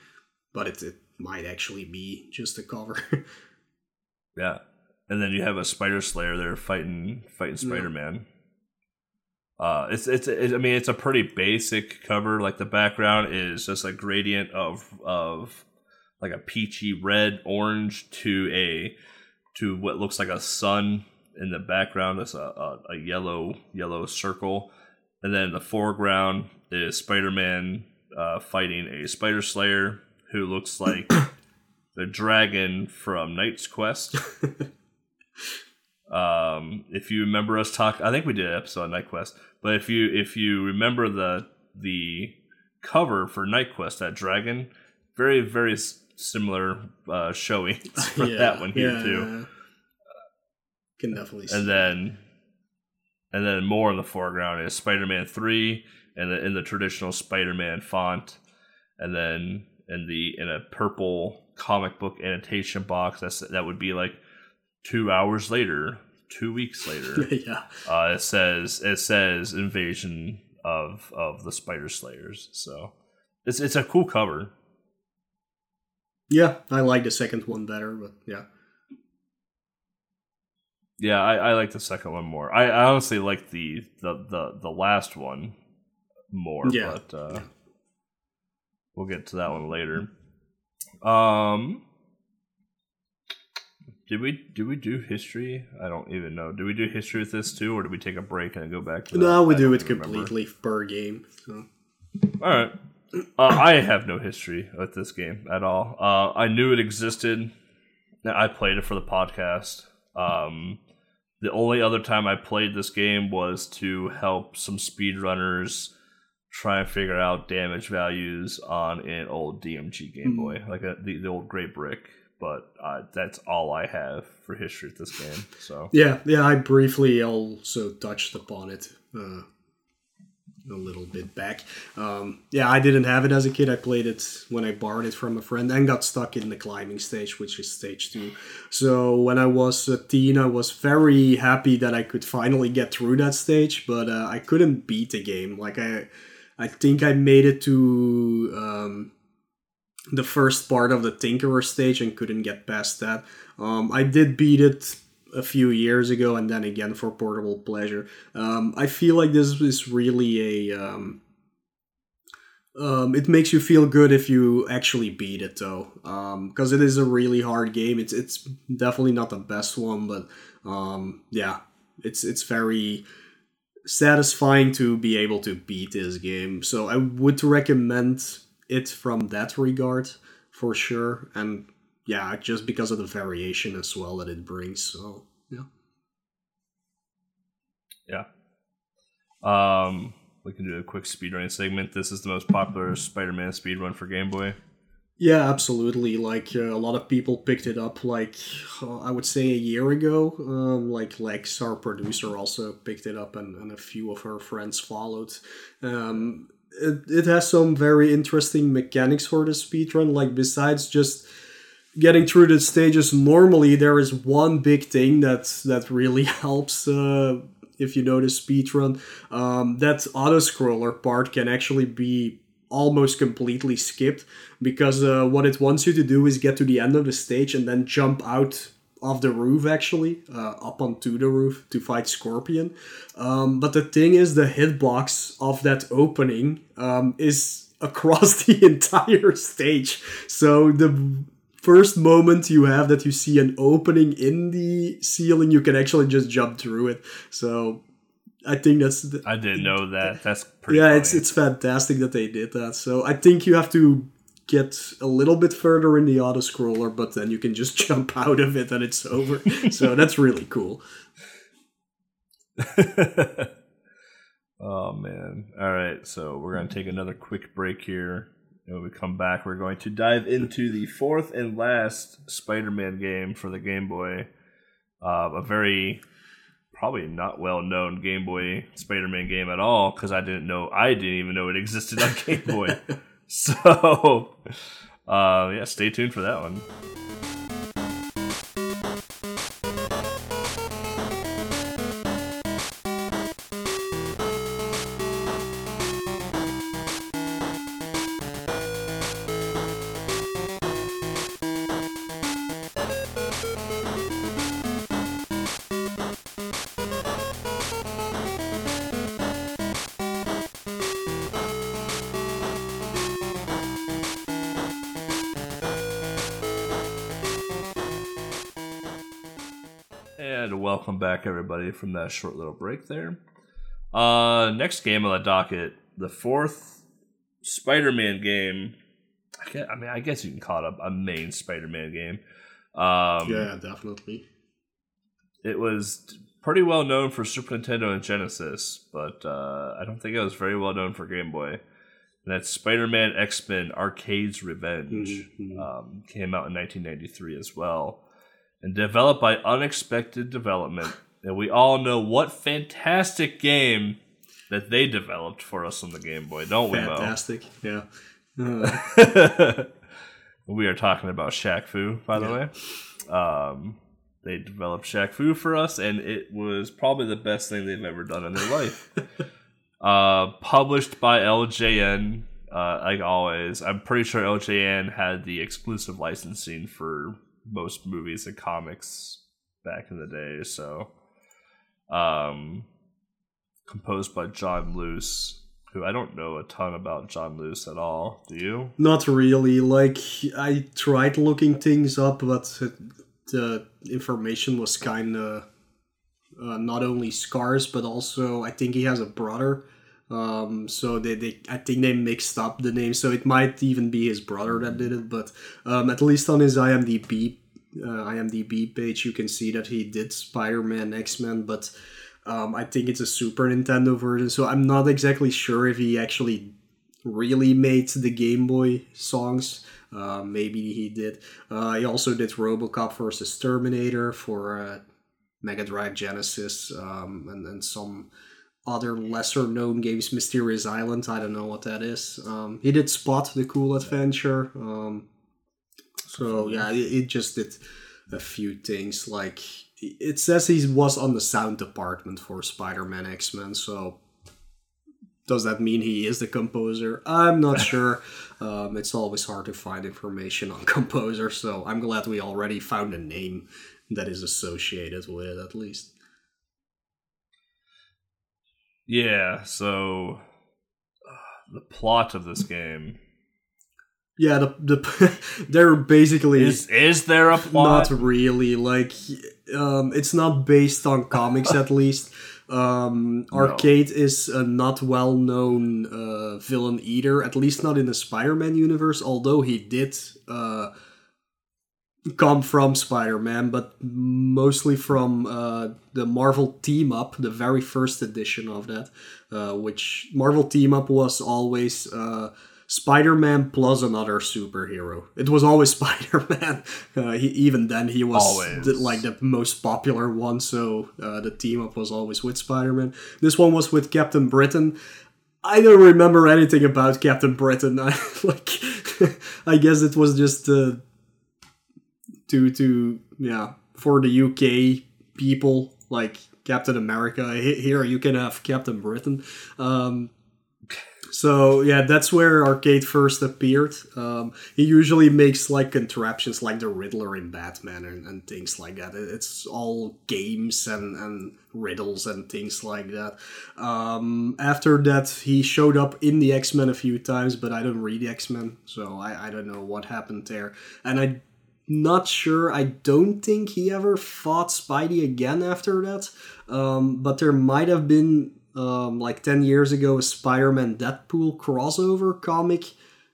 but it it might actually be just a cover. yeah, and then you have a Spider Slayer there fighting fighting Spider Man. Yeah. Uh, it's, it's it's I mean it's a pretty basic cover. Like the background is just a gradient of of like a peachy red orange to a to what looks like a sun in the background. That's a, a, a yellow yellow circle, and then the foreground is Spider Man uh, fighting a Spider Slayer who looks like the dragon from Knight's Quest. Um, if you remember us talk, I think we did an episode on Knight Quest. But if you if you remember the the cover for Knight Quest, that dragon, very very similar uh, showing for yeah, that one here yeah, too. Yeah. Can definitely. and then, and then more in the foreground is Spider Man three, and the, in the traditional Spider Man font, and then in the in a purple comic book annotation box. That's that would be like two hours later, two weeks later, yeah, uh, it says it says invasion of of the Spider Slayers. So it's it's a cool cover. Yeah, I like the second one better, but yeah. Yeah, I, I like the second one more. I, I honestly like the, the the the last one more, yeah. but uh, yeah. we'll get to that one later. Um, did we do we do history? I don't even know. Do we do history with this too, or do we take a break and go back to? No, we I do it completely per game. So. All right. Uh, I have no history with this game at all. Uh, I knew it existed. I played it for the podcast. Um, the only other time I played this game was to help some speedrunners try and figure out damage values on an old DMG Game Boy, mm. like a, the, the old Great Brick. But uh, that's all I have for history of this game. So yeah, yeah, I briefly also touched upon it. Uh, a little bit back. Um, yeah, I didn't have it as a kid. I played it when I borrowed it from a friend and got stuck in the climbing stage, which is stage two. So when I was a teen, I was very happy that I could finally get through that stage, but uh, I couldn't beat the game. Like I, I think I made it to um, the first part of the Tinkerer stage and couldn't get past that. Um, I did beat it a few years ago and then again for portable pleasure. Um, I feel like this is really a. Um, um, it makes you feel good if you actually beat it though, because um, it is a really hard game. It's it's definitely not the best one, but um, yeah, it's it's very satisfying to be able to beat this game. So I would recommend it from that regard for sure, and yeah, just because of the variation as well that it brings. So yeah, yeah. Um, we can do a quick speedrunning segment. This is the most popular Spider-Man speedrun for Game Boy. Yeah, absolutely. Like uh, a lot of people picked it up. Like uh, I would say a year ago. Um, like Lex, our producer, also picked it up, and, and a few of her friends followed. Um, it, it has some very interesting mechanics for the speedrun. Like besides just getting through the stages normally there is one big thing that that really helps uh, if you know the speedrun um, that auto scroller part can actually be almost completely skipped because uh, what it wants you to do is get to the end of the stage and then jump out of the roof actually uh, up onto the roof to fight scorpion um, but the thing is the hitbox of that opening um, is across the entire stage so the first moment you have that you see an opening in the ceiling, you can actually just jump through it. So I think that's. The, I didn't know that. That's pretty. Yeah, funny. it's it's fantastic that they did that. So I think you have to get a little bit further in the auto scroller, but then you can just jump out of it and it's over. so that's really cool. oh man! All right, so we're gonna take another quick break here. And when we come back, we're going to dive into the fourth and last Spider Man game for the Game Boy. Uh, a very probably not well known Game Boy Spider Man game at all because I didn't know, I didn't even know it existed on Game Boy. so, uh, yeah, stay tuned for that one. Back everybody from that short little break there. Uh, next game on the docket, the fourth Spider-Man game. I, guess, I mean, I guess you can call it a, a main Spider-Man game. Um, yeah, definitely. It was pretty well known for Super Nintendo and Genesis, but uh, I don't think it was very well known for Game Boy. And that's Spider-Man X-Men: Arcade's Revenge. Mm-hmm. Um, came out in 1993 as well and developed by Unexpected Development. And we all know what fantastic game that they developed for us on the Game Boy, don't we, Fantastic, yeah. Uh. we are talking about Shaq Fu, by the yeah. way. Um, they developed Shaq Fu for us, and it was probably the best thing they've ever done in their life. uh, published by LJN, uh, like always. I'm pretty sure LJN had the exclusive licensing for most movies and comics back in the day. So, um, composed by John Luce, who I don't know a ton about John Luce at all. Do you? Not really. Like I tried looking things up, but the information was kind of uh, not only scarce, but also I think he has a brother. Um, so they, they, I think they mixed up the name, so it might even be his brother that did it. But um, at least on his IMDb uh, IMDb page, you can see that he did Spider-Man, X-Men, but um, I think it's a Super Nintendo version, so I'm not exactly sure if he actually really made the Game Boy songs. Uh, maybe he did. Uh, he also did RoboCop versus Terminator for uh, Mega Drive Genesis um, and, and some other lesser known games. Mysterious Island, I don't know what that is. Um, he did Spot the Cool Adventure. Um, so yeah, it, it just did a few things. Like it says he was on the sound department for Spider-Man X-Men. So does that mean he is the composer? I'm not sure. Um, it's always hard to find information on composers, so I'm glad we already found a name that is associated with it at least. Yeah, so uh, the plot of this game. Yeah, the the they're basically is is there a plot? Not really. Like, um, it's not based on comics at least. Um, no. Arcade is a not well known uh, villain either, at least not in the Spider Man universe, although he did uh, come from Spider Man, but mostly from uh, the Marvel Team Up, the very first edition of that, uh, which Marvel Team Up was always uh, Spider Man plus another superhero. It was always Spider Man. Uh, even then, he was the, like the most popular one, so uh, the team up was always with Spider Man. This one was with Captain Britain. I don't remember anything about Captain Britain. I, like, I guess it was just uh, to to yeah for the UK people like Captain America. Here you can have Captain Britain. Um, so yeah, that's where Arcade first appeared. Um, he usually makes like contraptions like the Riddler in Batman and, and things like that. It's all games and, and riddles and things like that. Um, after that, he showed up in the X Men a few times, but I don't read X Men, so I, I don't know what happened there. And I not sure. I don't think he ever fought Spidey again after that. Um, but there might have been um, like 10 years ago a Spider-Man Deadpool crossover comic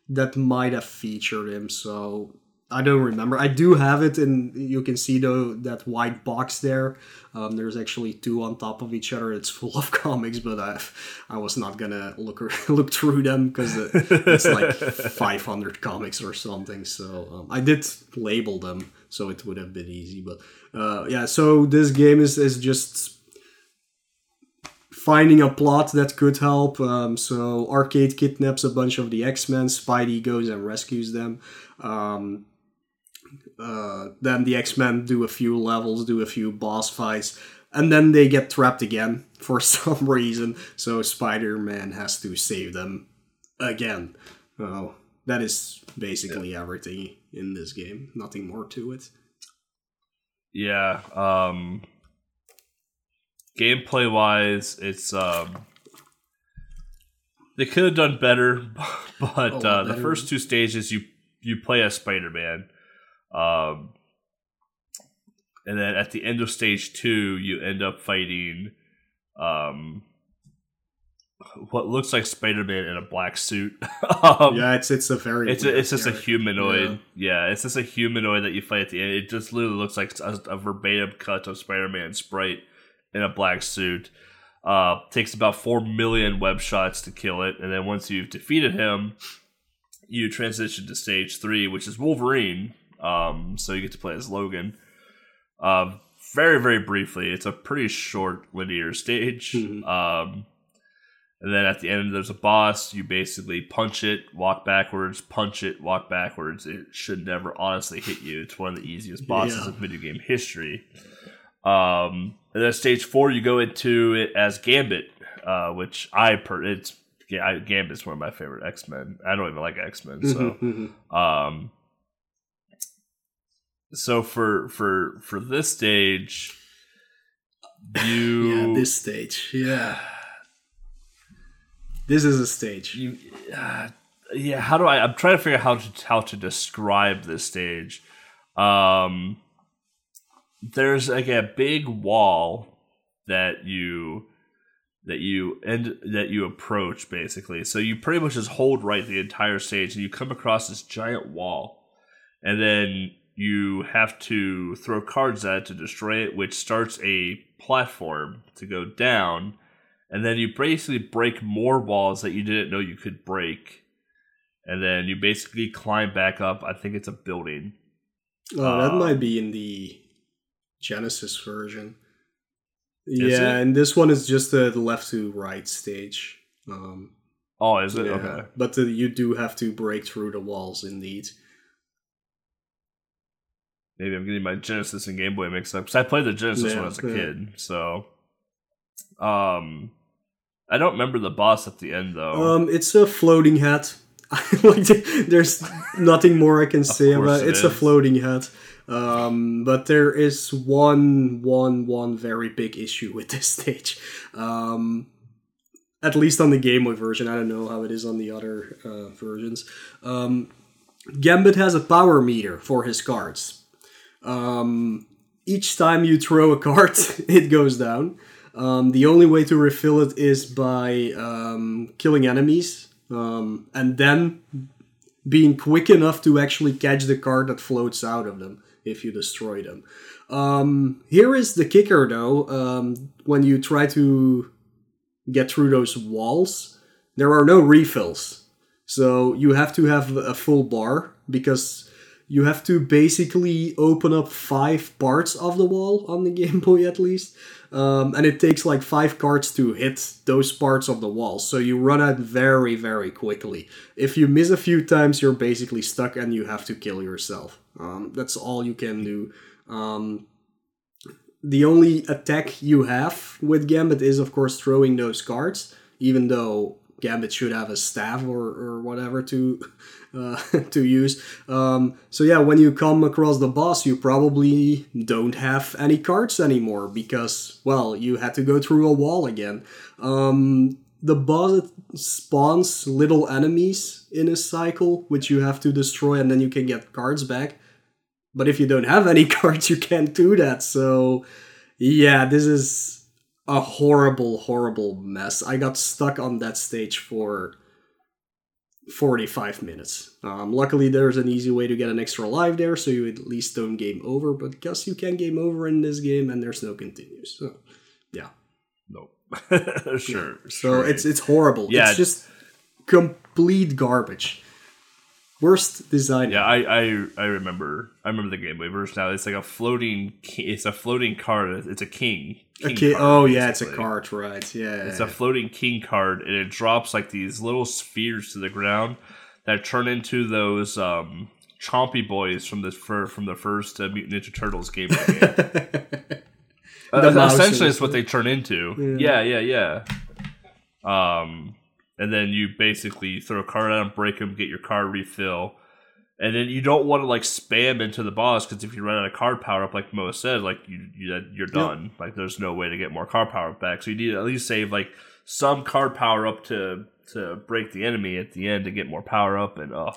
that might have featured him. So I don't remember. I do have it, and you can see though that white box there. Um, there's actually two on top of each other. It's full of comics, but I, I was not gonna look look through them because it's like 500 comics or something. So um, I did label them, so it would have been easy. But uh, yeah, so this game is is just finding a plot that could help. Um, so Arcade kidnaps a bunch of the X Men. Spidey goes and rescues them. Um, uh, then the X Men do a few levels, do a few boss fights, and then they get trapped again for some reason. So Spider Man has to save them again. Oh, that is basically yeah. everything in this game. Nothing more to it. Yeah. Um gameplay wise, it's um, they could have done better, but uh, the first two stages you you play as Spider Man, um, and then at the end of stage two you end up fighting um, what looks like Spider Man in a black suit. um, yeah, it's it's a very it's a, it's just a humanoid. Yeah. yeah. it's just a humanoid that you fight at the end. It just literally looks like a, a verbatim cut of Spider Man sprite in a black suit. Uh, takes about 4 million web shots to kill it. And then once you've defeated him, you transition to stage three, which is Wolverine. Um, so you get to play as Logan. Uh, very, very briefly, it's a pretty short linear stage. Mm-hmm. Um, and then at the end, there's a boss. You basically punch it, walk backwards, punch it, walk backwards. It should never honestly hit you. It's one of the easiest bosses yeah. of video game history. Um, and then stage four, you go into it as Gambit, uh, which I per it's yeah, I, Gambit's one of my favorite X Men. I don't even like X Men, so um, so for for for this stage, you yeah this stage yeah this is a stage. You, uh, yeah, how do I? I'm trying to figure out how to how to describe this stage. Um, there's like a big wall that you that you and that you approach basically. So you pretty much just hold right the entire stage, and you come across this giant wall, and then you have to throw cards at it to destroy it, which starts a platform to go down, and then you basically break more walls that you didn't know you could break, and then you basically climb back up. I think it's a building. Oh, that Uh, might be in the Genesis version. Yeah, it? and this one is just the the left to right stage. Um, Oh, is it yeah. okay? But uh, you do have to break through the walls, indeed. Maybe I'm getting my Genesis and Game Boy mixed up because I played the Genesis Yeah, when I was a yeah. kid. So, um, I don't remember the boss at the end though. Um, it's a floating hat. like, there's nothing more I can say about it. it It's a floating hat. Um, but there is one, one, one very big issue with this stage. Um, at least on the Game Boy version. I don't know how it is on the other uh, versions. Um, Gambit has a power meter for his cards. Um, each time you throw a card, it goes down. Um, the only way to refill it is by um, killing enemies um, and then being quick enough to actually catch the card that floats out of them if you destroy them. Um, here is the kicker though um, when you try to get through those walls, there are no refills. So you have to have a full bar because you have to basically open up five parts of the wall on the Game Boy at least. Um, and it takes like five cards to hit those parts of the wall. So you run out very, very quickly. If you miss a few times, you're basically stuck and you have to kill yourself. Um, that's all you can do. Um, the only attack you have with Gambit is, of course, throwing those cards, even though Gambit should have a staff or, or whatever to uh, to use. Um, so yeah, when you come across the boss, you probably don't have any cards anymore because well, you had to go through a wall again. Um, the boss spawns little enemies in a cycle, which you have to destroy, and then you can get cards back. But if you don't have any cards, you can't do that. So yeah, this is a horrible, horrible mess. I got stuck on that stage for 45 minutes. Um, luckily, there's an easy way to get an extra life there, so you at least don't game over. But guess you can game over in this game, and there's no continues. So, yeah. nope. sure. So it's it's horrible. Yeah. It's just complete garbage. Worst design. Yeah, I, I I remember I remember the Game Boy version now. It's like a floating it's a floating card. It's a king. Card, oh yeah, it's a card, right? Yeah. It's a floating king card and it drops like these little spheres to the ground that turn into those um chompy boys from the fir- from the first uh, Mutant Ninja Turtles game. Game. Uh, The essentially, it's what they turn into. Yeah, yeah, yeah. Um, and then you basically throw a card at them, break them, get your card refill, and then you don't want to like spam into the boss because if you run out of card power up, like Mo said, like you, you you're done. Like there's no way to get more card power up back. So you need to at least save like some card power up to to break the enemy at the end to get more power up. And uh,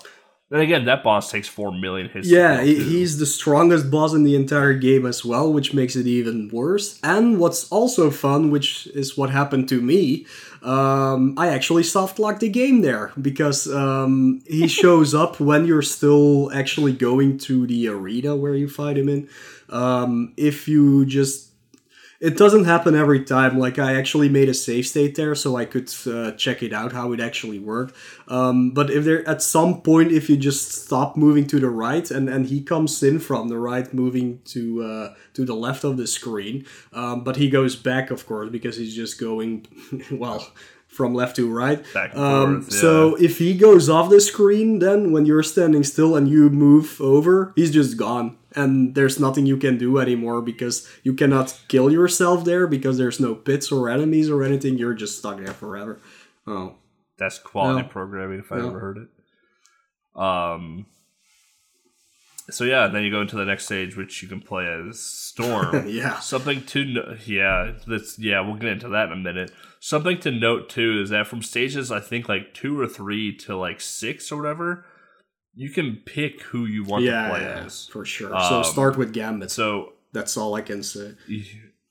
then again, that boss takes four million hits. Yeah, he's the strongest boss in the entire game as well, which makes it even worse. And what's also fun, which is what happened to me, um, I actually soft locked the game there because um, he shows up when you're still actually going to the arena where you fight him in. Um, if you just it doesn't happen every time. Like I actually made a save state there so I could uh, check it out how it actually worked. Um, but if there at some point if you just stop moving to the right and and he comes in from the right, moving to uh, to the left of the screen, um, but he goes back of course because he's just going well. From left to right. Um, forth, So if he goes off the screen, then when you're standing still and you move over, he's just gone. And there's nothing you can do anymore because you cannot kill yourself there because there's no pits or enemies or anything. You're just stuck there forever. Oh. That's quality No. programming if I No. ever heard it. Um. So yeah, then you go into the next stage, which you can play as Storm. Yeah. Something to no- yeah, that's yeah. We'll get into that in a minute. Something to note too is that from stages I think like two or three to like six or whatever, you can pick who you want Yeah, to play yeah, as. for sure. so Um, start with Gambit. So That's all I can say.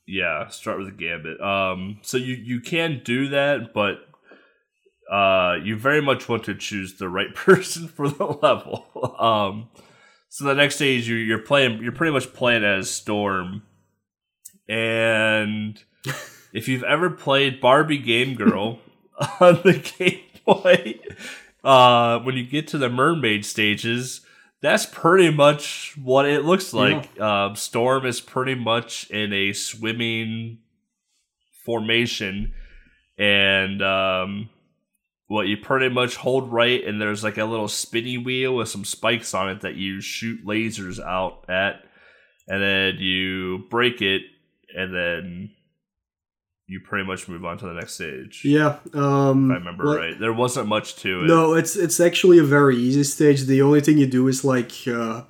yeah, start with gambit. Um, so you you can do that, but uh, you very much want to choose the right person for the level. Um, So the next stage you you're playing you're pretty much playing as Storm, and if you've ever played Barbie Game Girl on the Game Boy, uh, when you get to the mermaid stages, that's pretty much what it looks like. Yeah. Um, Storm is pretty much in a swimming formation, and um, what you pretty much hold right, and there's like a little spinny wheel with some spikes on it that you shoot lasers out at, and then you break it, and then you pretty much move on to the next stage. Yeah, um, if I remember well, right. There wasn't much to it. No, it's it's actually a very easy stage. The only thing you do is like uh,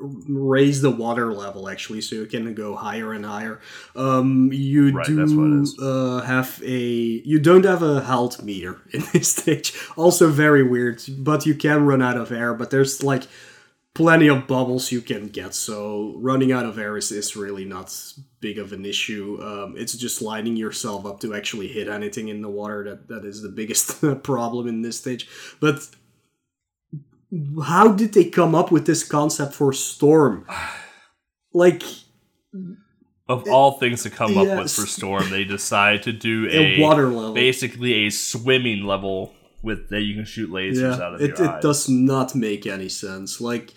raise the water level actually, so you can go higher and higher. Um, you right, do uh, have a you don't have a health meter in this stage. Also very weird, but you can run out of air. But there's like plenty of bubbles you can get, so running out of air is, is really not big of an issue. Um, it's just lining yourself up to actually hit anything in the water that, that is the biggest problem in this stage. But how did they come up with this concept for Storm? Like, of all things to come yes. up with for Storm, they decide to do a, a, water level, basically a swimming level with that you can shoot lasers yeah, out of it, it eyes. does not make any sense. Like,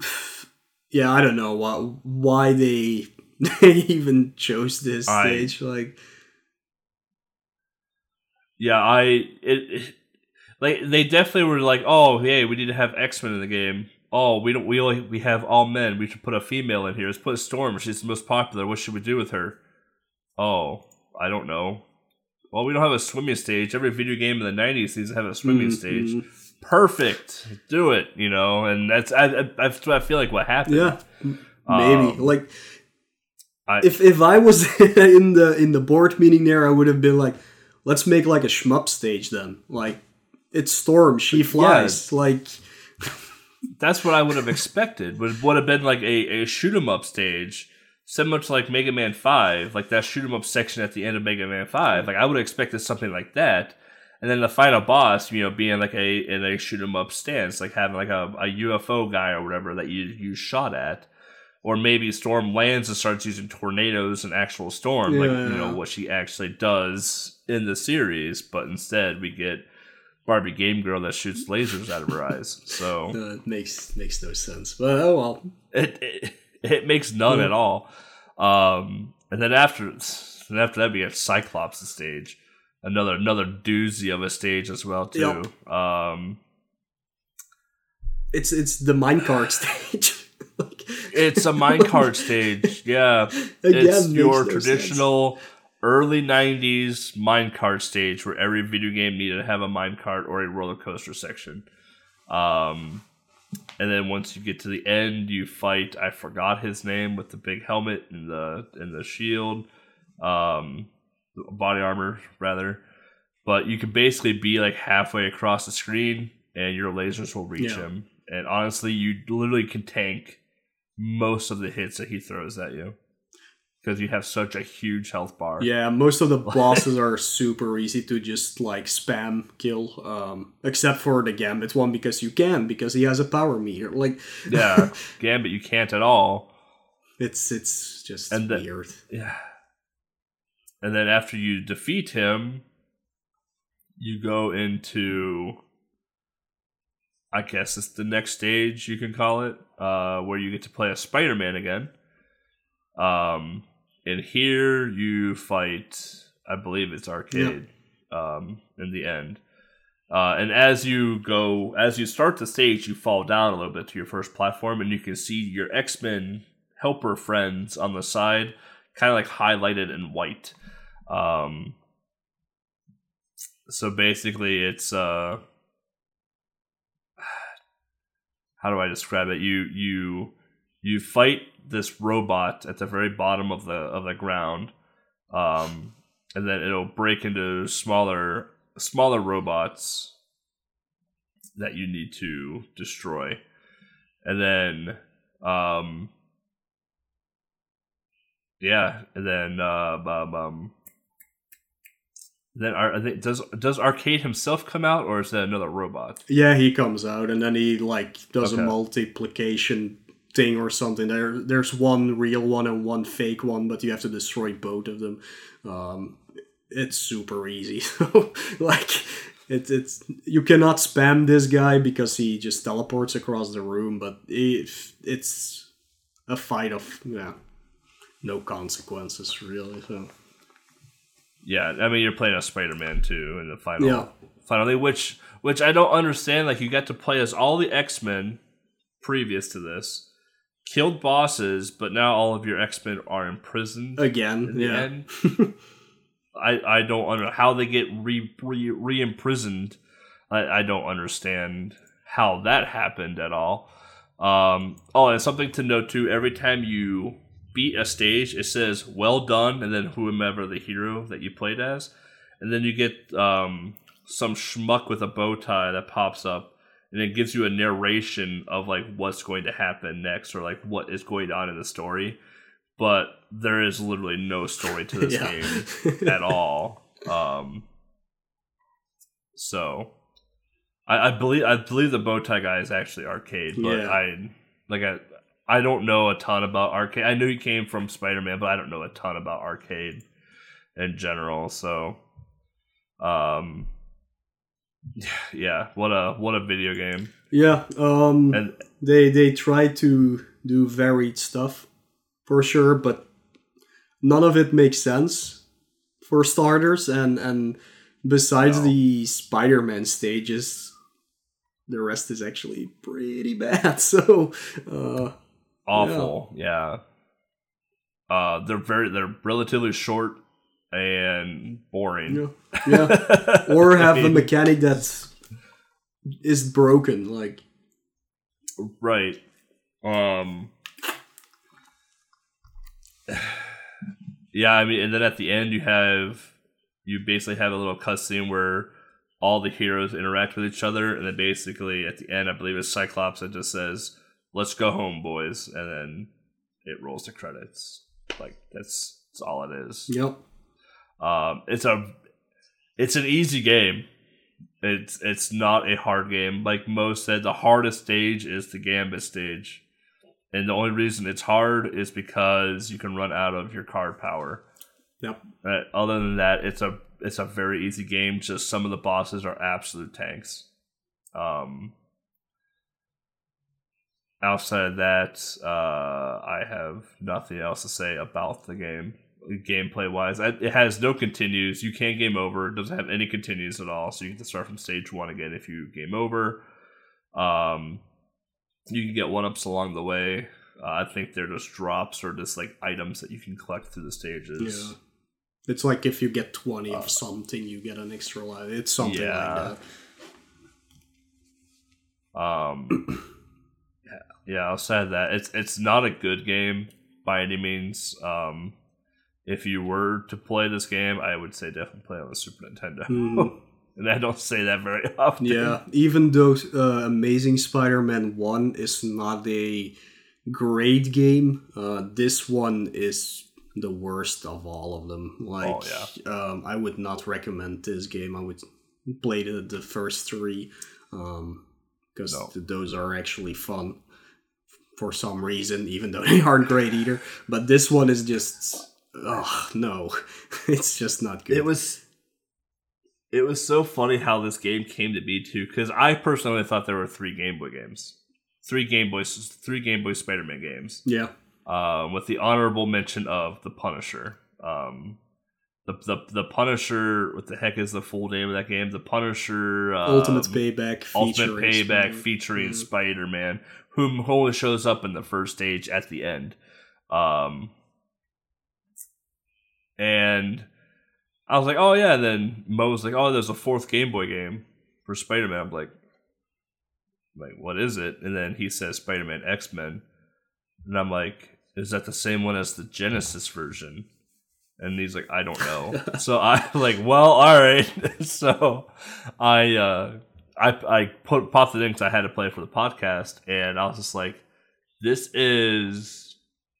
yeah, I don't know why why they they even chose this I, stage. Like, yeah, I it, it like they definitely were like, oh, hey, we need to have X Men in the game. Oh, we don't. We only we have all men. We should put a female in here. Let's put Storm. She's the most popular. What should we do with her? Oh, I don't know well, we don't have a swimming stage. Every video game in the '90s needs to have a swimming mm-hmm. stage. Perfect, do it. You know, and that's I, I, I feel like what happened. Yeah, maybe um, like I, if if I was in the in the board meeting there, I would have been like, let's make like a shmup stage then. Like it's Storm, she flies. Yeah, like that's what I would have expected. Would would have been like a, a shoot 'em up stage similar to like Mega Man Five, like that shoot 'em up section at the end of Mega Man Five. Like I would have expected something like that, and then the final boss, you know, being like a in a shoot 'em up stance, like having like a, a UFO guy or whatever that you you shot at. Or maybe Storm lands and starts using tornadoes and actual Storm, yeah, like you know what she actually does in the series. But instead, we get Barbie Game Girl that shoots lasers out of her eyes. So no, it makes makes no sense. But oh well. It, it it makes none at all. Um, and then after, and after that, we get Cyclops stage, another another doozy of a stage as well too. Yep. Um, it's it's the minecart stage. like, it's a minecart stage. Yeah, Again, it's your no traditional. Sense. Early '90s minecart stage, where every video game needed to have a minecart or a roller coaster section. Um, and then once you get to the end, you fight. I forgot his name with the big helmet and the and the shield, um, body armor rather. But you can basically be like halfway across the screen, and your lasers will reach yeah. him. And honestly, you literally can tank most of the hits that he throws at you because you have such a huge health bar. Yeah, most of the bosses are super easy to just like spam kill, um, except for the Gambit one because you can because he has a power meter. Like yeah, Gambit you can't at all. It's it's just and weird. yeah, and then after you defeat him, you go into. I guess it's the next stage you can call it, uh, where you get to play a Spider-Man again. Um, and here you fight, I believe it's arcade. Um, in the end, uh, and as you go, as you start the stage, you fall down a little bit to your first platform, and you can see your X Men helper friends on the side, kind of like highlighted in white. Um, so basically, it's uh, how do I describe it? You you you fight this robot at the very bottom of the of the ground, um, and then it'll break into smaller smaller robots that you need to destroy, and then um, yeah, and then uh, um, um, then are, think does does Arcade himself come out, or is that another robot? Yeah, he comes out and then he like does Okay. a multiplication thing or something. There, there's one real one and one fake one, but you have to destroy both of them. Um, it's super easy. So like, it, it's you cannot spam this guy because he just teleports across the room. But it, it's a fight of yeah, no consequences really. So Yeah, I mean you're playing as Spider Man too in the final Yeah. finally, which which I don't understand. Like you got to play as all the X Men previous to this, killed bosses, but now all of your X Men are imprisoned. again, yeah. I I don't under how they get re re re imprisoned. I I don't understand how that happened at all. Um. Oh, and something to note too. Every time you beat a stage, it says "Well done," and then whomever the hero that you played as, and then you get um some schmuck with a bow tie that pops up. And it gives you a narration of like what's going to happen next, or like what is going on in the story but there is literally no story to this game at all. Um, so I, I believe I believe the bow tie guy is actually arcade, but Yeah. I like I I don't know a ton about arcade. I knew he came from Spider Man, but I don't know a ton about arcade in general. So, um, yeah, what a what a video game, yeah. Um, and they they try to do varied stuff for sure but none of it makes sense for starters and and besides No. the spider-man stages the rest is actually pretty bad so uh awful. Yeah. Uh, they're very they're relatively short and boring. yeah, yeah. or have I a mean, mechanic that is is broken like right. Um. Yeah, I mean, and then at the end you have you basically have a little cutscene where all the heroes interact with each other, and then basically at the end, I believe it's Cyclops that just says, "Let's go home, boys," and then it rolls the credits. Like that's that's all it is. yep Um, it's a it's an easy game. It's it's not a hard game. Like most said, the hardest stage is the Gambit stage, and the only reason it's hard is because you can run out of your card power. yep Uh, other than that, it's a it's a very easy game. Just some of the bosses are absolute tanks. Um, outside of that, uh, I have nothing else to say about the game. Gameplay wise, it has no continues. You can't game over. It doesn't have any continues at all. So you can start from stage one again if you game over. Um, you can get one ups along the way. Uh, I think they're just drops or just like items that you can collect through the stages. yeah it's like if you get 20 Uh, of something you get an extra life it's something Yeah. like that Um, yeah. Outside of that, it's it's not a good game by any means. Um, if you were to play this game, I would say definitely play on the Super Nintendo. Mhm. and I don't say that very often. Yeah, even though uh, Amazing Spider-Man One is not a great game, uh, this one is the worst of all of them. Like, Oh, um, I would not recommend this game. I would play the, the first three because No. those are actually fun for some reason, even though they aren't great either. But this one is just, oh no, it's just not good. It was. It was so funny how this game came to be too, because I personally thought there were three Game Boy games, three Game Boys, three Game Boy Spider-Man games. yeah, um, with the honorable mention of the Punisher. Um, the, the the Punisher. What the heck is the full name of that game? The Punisher. Um, Ultimate Payback. Ultimate Payback Spider- featuring Mhm. Spider Man, whom only shows up in the first stage at the end. Um, and I was like, oh yeah. And then Mo was like, oh, there's a fourth Game Boy game for Spider Man. I'm like, like what is it? And then he says Spider Man X Men, and I'm like, is that the same one as the Genesis version? And he's like, I don't know. so I like, well, all right. so I uh I I put popped it in because I had to play for the podcast, and I was just like, this is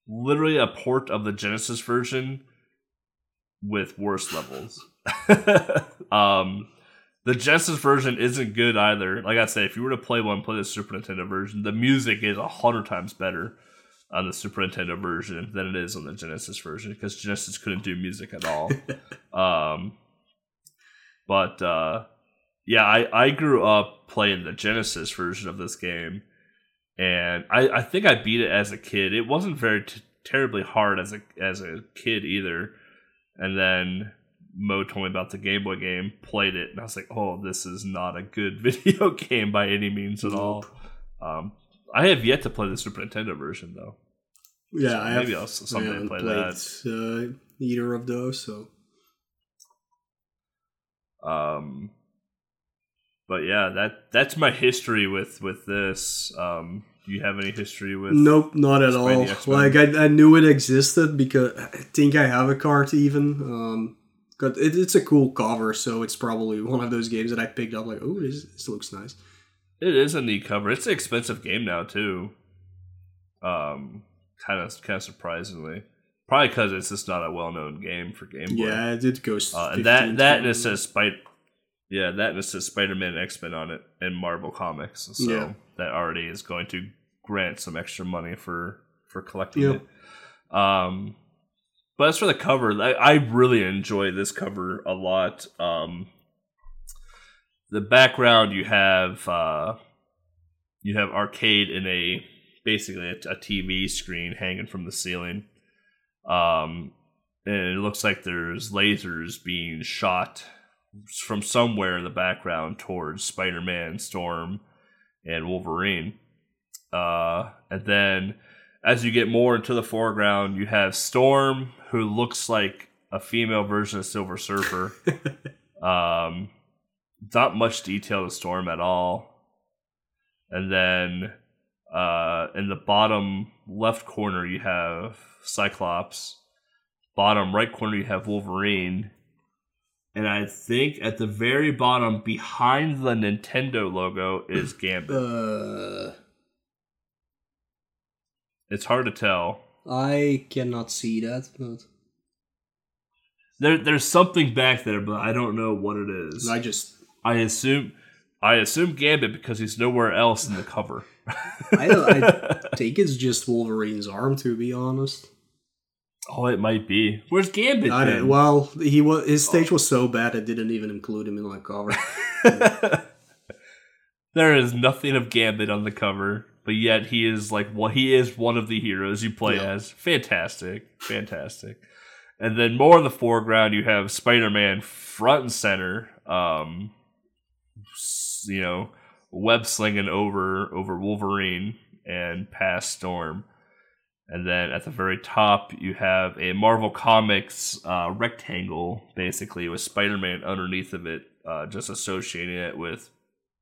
literally a port of the Genesis version with worse levels. um, the Genesis version isn't good either. Like I said, if you were to play one, play the Super Nintendo version. The music is a hundred times better on the Super Nintendo version than it is on the Genesis version because Genesis couldn't do music at all. um, but uh, yeah, I, I grew up playing the Genesis version of this game, and I, I think I beat it as a kid. It wasn't very t- terribly hard as a as a kid either, and then Mo told me about the Game Boy game, played it, and I was like, oh, this is not a good video game by any means at all. Um, I have yet to play the Super Nintendo version though. Yeah, So I maybe have, I'll someday play played that. Uh, either of those, so Um, but yeah, that that's my history with with this. Um, do you have any history with? nope, not at all. Like I, I knew it existed because I think I have a card even. Um, but it, it's a cool cover, so it's probably one of those games that I picked up. Like, oh, this, this looks nice. It is a neat cover. It's an expensive game now too. Um, kind of kind of surprisingly, probably because it's just not a well known game for Game Boy. Yeah, it did go. Uh, and 15, that that and it says Spider. Yeah, that and it says Spider Man X Men on it in Marvel Comics. So Yeah. that already is going to grant some extra money for for collecting Yep. it. Um, but as for the cover, I, I really enjoy this cover a lot. Um, the background you have uh, you have arcade in a basically a, a TV screen hanging from the ceiling. Um, and it looks like there's lasers being shot from somewhere in the background towards Spider-Man, Storm, and Wolverine. Uh, and then as you get more into the foreground, you have Storm, who looks like a female version of Silver Surfer. um, not much detail to Storm at all. And then uh, in the bottom left corner, you have Cyclops. Bottom right corner, you have Wolverine. And I think at the very bottom, behind the Nintendo logo, is Gambit. Uh, it's hard to tell. I cannot see that, but There, there's something back there, but I don't know what it is. I just I assume, I assume Gambit because he's nowhere else in the cover. I, I think it's just Wolverine's arm, to be honest. Oh, it might be. Where's Gambit? I then? well, he was his stage was so bad I didn't even include him in my cover. there is nothing of Gambit on the cover, but yet he is like what he is one of the heroes you play Yeah. as. Fantastic, fantastic. And then more in the foreground, you have Spider-Man front and center. Um, you know, web slinging over over Wolverine and past Storm. And then at the very top, you have a Marvel Comics uh, rectangle, basically with Spider-Man underneath of it, uh, just associating it with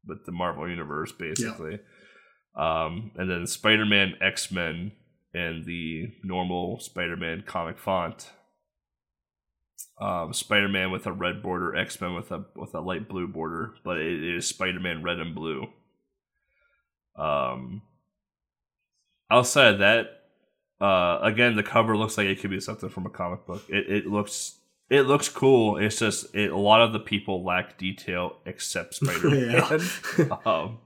with the Marvel universe, basically. Um, and then Spider-Man, X-Men, and the normal Spider-Man comic font. Um, Spider-Man with a red border, X-Men with a with a light blue border, but it is Spider-Man red and blue. Um, outside of that, uh, again, the cover looks like it could be something from a comic book. It it looks it looks cool. It's just it, a lot of the people lack detail except Spider-Man. um,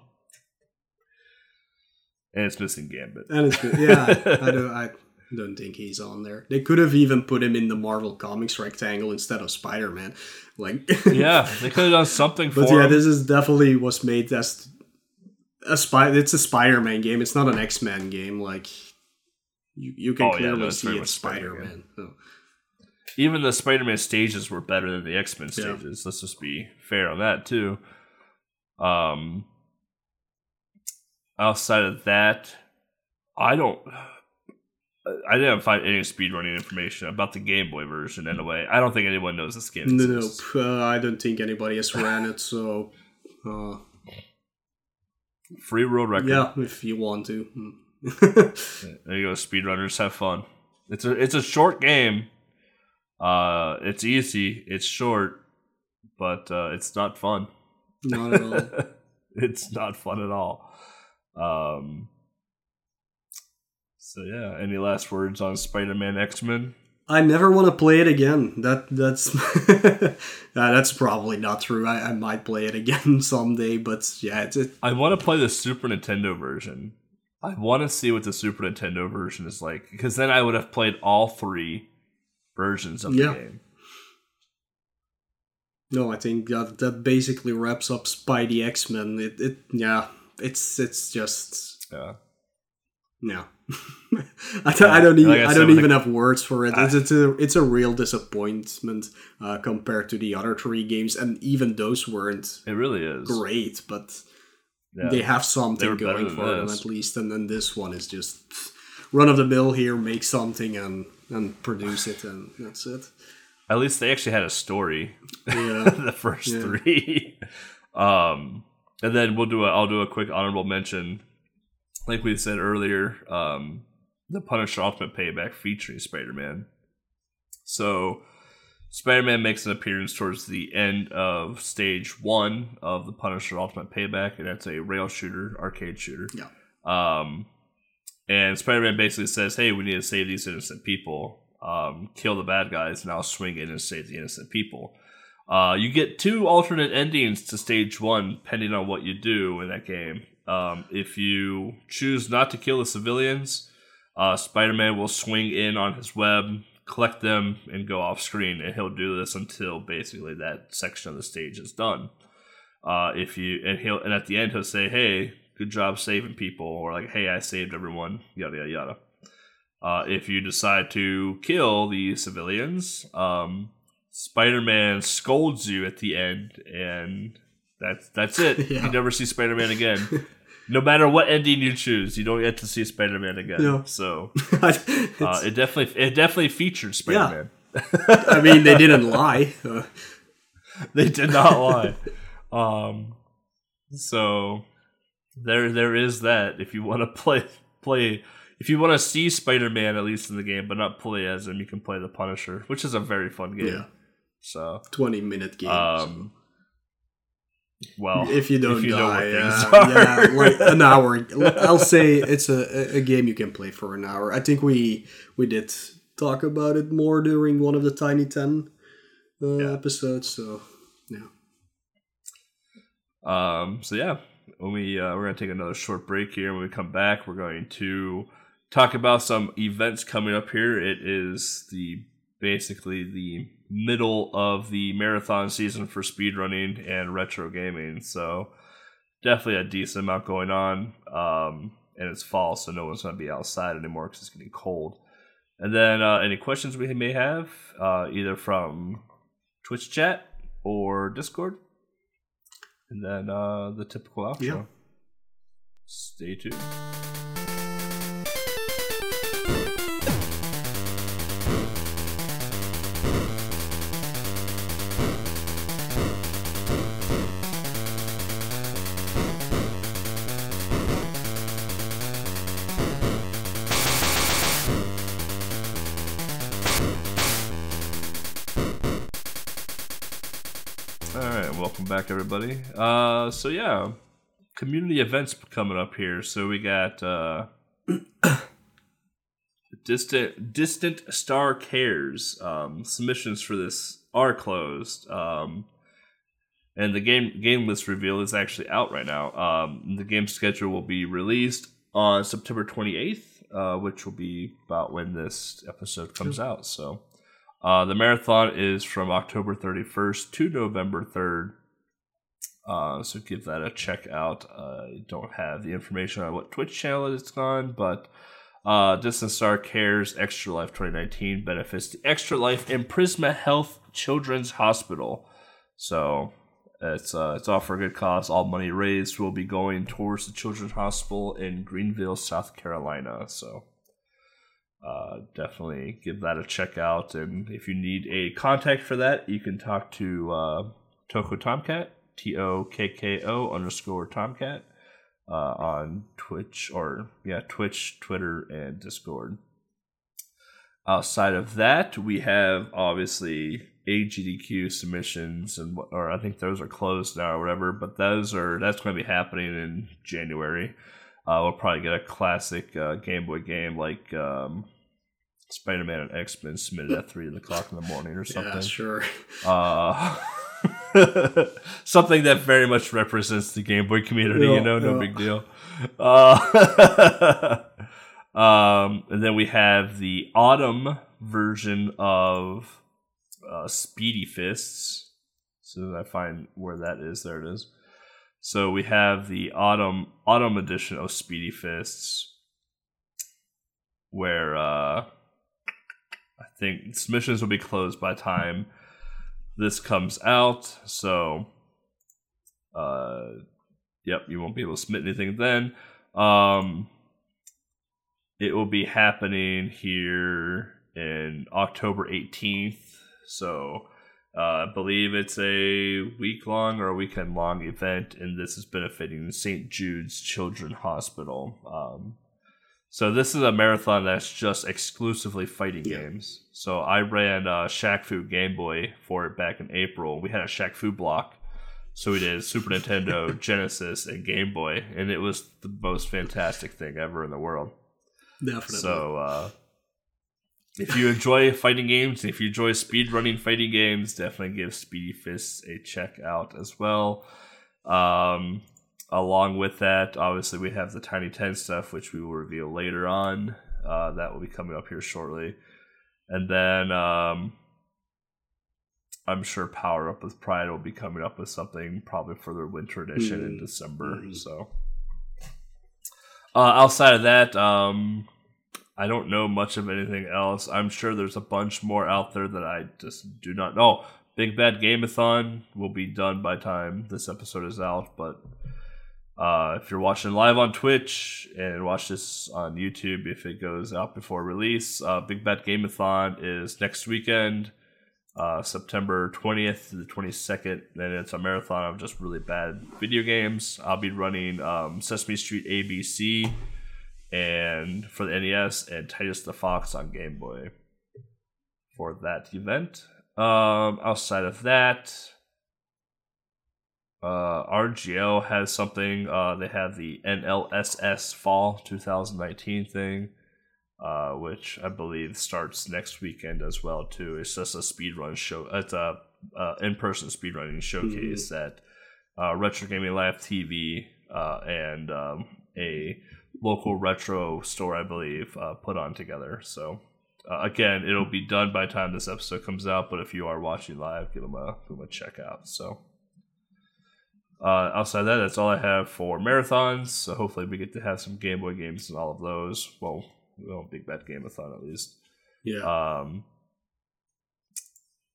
and it's missing Gambit. and it's good. Yeah, I don't, I don't think he's on there. They could have even put him in the Marvel Comics rectangle instead of Spider Man. Like, yeah, they could have done something for but yeah, him. this is definitely was made as a spy. It's a Spider Man game. It's not an X Men game. Like, you you can Oh, yeah, clearly no, see it's Spider-Man. So. Even the Spider-Man stages were better than the X-Men Yeah. stages. Let's just be fair on that too. Um, outside of that, I don't. I didn't find any speedrunning information about the Game Boy version. in a way. I don't think anyone knows this game Nope, exists. uh, I don't think anybody has ran it. So, uh, Free world record. yeah, if you want to. There you go, speedrunners. Have fun. It's a it's a short game. Uh, it's easy. It's short, but uh, it's not fun. not at all. it's not fun at all. Um. So yeah, any last words on Spider-Man X-Men? I never want to play it again. That that's uh, that's probably not true. I, I might play it again someday, but yeah, it's it, I want to play the Super Nintendo version. I want to see what the Super Nintendo version is like because then I would have played all three versions of Yeah. the game. no. I think that that basically wraps up Spidey X Men. It it yeah. It's it's just Yeah. no. I, don't, I don't even Like I I, don't even the- have words for it. It's, it's a it's a real disappointment uh, compared to the other three games, and even those weren't It really is. great, but Yeah. they have something better going for them at least. And then this one is just run of the mill here, make something and and produce it, and that's it. At least they actually had a story. Yeah. the first Yeah. three. Um, and then we'll do a. I'll do a quick honorable mention. Like we said earlier, um, the Punisher Ultimate Payback featuring Spider Man. So, Spider Man makes an appearance towards the end of stage one of the Punisher Ultimate Payback, and that's a rail shooter, arcade shooter. Yeah. Um, and Spider Man basically says, "Hey, we need to save these innocent people. Um, kill the bad guys, and I'll swing in and save the innocent people." Uh, you get two alternate endings to stage one, depending on what you do in that game. Um, if you choose not to kill the civilians, uh, Spider Man will swing in on his web, collect them, and go off screen, and he'll do this until basically that section of the stage is done. Uh, if you and he'll and at the end he'll say, "Hey, good job saving people," or like, "Hey, I saved everyone," yada yada yada. Uh, if you decide to kill the civilians, um, Spider-Man scolds you at the end, and that's that's it. Yeah. You never see Spider-Man again. no matter what ending you choose, you don't get to see Spider-Man again. Yeah. So uh, it definitely it definitely featured Spider-Man. I mean, they didn't lie. They did not lie. Um, so there there is that. If you want to play play, if you want to see Spider Man at least in the game, but not play as him, you can play the Punisher, which is a very fun game. yeah, So twenty minute game. um, well, if you don't if you die, are. yeah, like an hour. I'll say it's a, a game you can play for an hour. I think we we did talk about it more during one of the Tiny Ten uh, Yeah. episodes. So yeah, Um, so yeah, when we uh, we're gonna take another short break here. When we come back, we're going to talk about some events coming up here. It is the basically the middle of the marathon season for speedrunning and retro gaming. So definitely a decent amount going on. Um, and it's fall, so no one's gonna be outside anymore because it's getting cold. And then uh, any questions we may have, uh, either from Twitch chat or Discord. And then uh, the typical outro. Yeah. Stay tuned. Back, everybody. Uh, so yeah, community events coming up here. So we got uh, distant distant star cares. Um, submissions for this are closed. Um, and the game game list reveal is actually out right now. Um, the game schedule will be released on September 28th, uh, which will be about when this episode comes out. So. Uh, the marathon is from October 31st to November 3rd. Uh, so give that a check out. Uh, I don't have the information on what Twitch channel it's on, but uh, Distant Star Cares Extra Life 2019 benefits the Extra Life and Prisma Health Children's Hospital. So it's uh, it's all for a good cause. All money raised will be going towards the Children's Hospital in Greenville, South Carolina. So uh, definitely give that a check out. And if you need a contact for that, you can talk to uh, Tokko Tomcat, T O K K O underscore Tomcat, uh, on Twitch or yeah, Twitch, Twitter, and Discord. Outside of that, we have obviously AGDQ submissions, and or I think those are closed now or whatever. But those are that's going to be happening in January. Uh, we'll probably get a classic uh, Game Boy game like um, Spider-Man and X-Men submitted at three o'clock in the morning or something. Yeah, sure. Uh, something that very much represents the Game Boy community. Yeah, you know, no yeah. big deal. Uh, um, and then we have the autumn version of uh, Speedy Fists. So I find where that is. There it is. So we have the autumn autumn edition of Speedy Fists, where uh, I think submissions will be closed by time this comes out. So, uh, yep, you won't be able to submit anything then. Um, it will be happening here in October 18th. So, uh, I believe it's a week long or a weekend long event, and this is benefiting St. Jude's Children's Hospital. Um, so this is a marathon that's just exclusively fighting Yeah. games. So I ran uh, Shaq Fu Game Boy for it back in April. We had a Shaq Fu block. So we did Super Nintendo, Genesis, and Game Boy, and it was the most fantastic thing ever in the world. Definitely. So, uh, if you enjoy fighting games, if you enjoy speedrunning fighting games, definitely give Speedy Fists a check out as well. Um, along with that, obviously, we have the Tiny 10 stuff, which we will reveal later on. Uh, that will be coming up here shortly. And then um, I'm sure Power Up with Pride will be coming up with something probably for their winter edition in Mhm. December. Mhm. So, uh, outside of that, um, I don't know much of anything else. I'm sure there's a bunch more out there that I just do not know. Big Bad Gameathon will be done by time this episode is out, but uh, if you're watching live on Twitch and watch this on YouTube, if it goes out before release, uh, Big Bad Gameathon is next weekend, uh, September 20th to the 22nd, and it's a marathon of just really bad video games. I'll be running um, Sesame Street ABC and for the NES and Titus the Fox on Game Boy for that event. Um, outside of that, uh, RGL has something. Uh, they have the NLSS Fall 2019 thing, uh, which I believe starts next weekend as well too. It's just a speedrun show. It's a uh, in-person speedrunning showcase that uh, Retro Gaming Live TV uh, and um, a local retro store, I believe, uh, put on together. So. Uh, again, it'll be done by the time this episode comes out. But if you are watching live, give them a give them a check out. So, uh, outside of that, that's all I have for marathons. So hopefully, we get to have some Game Boy games and all of those. Well, well Big Bad Gameathon at least. yeah. Um,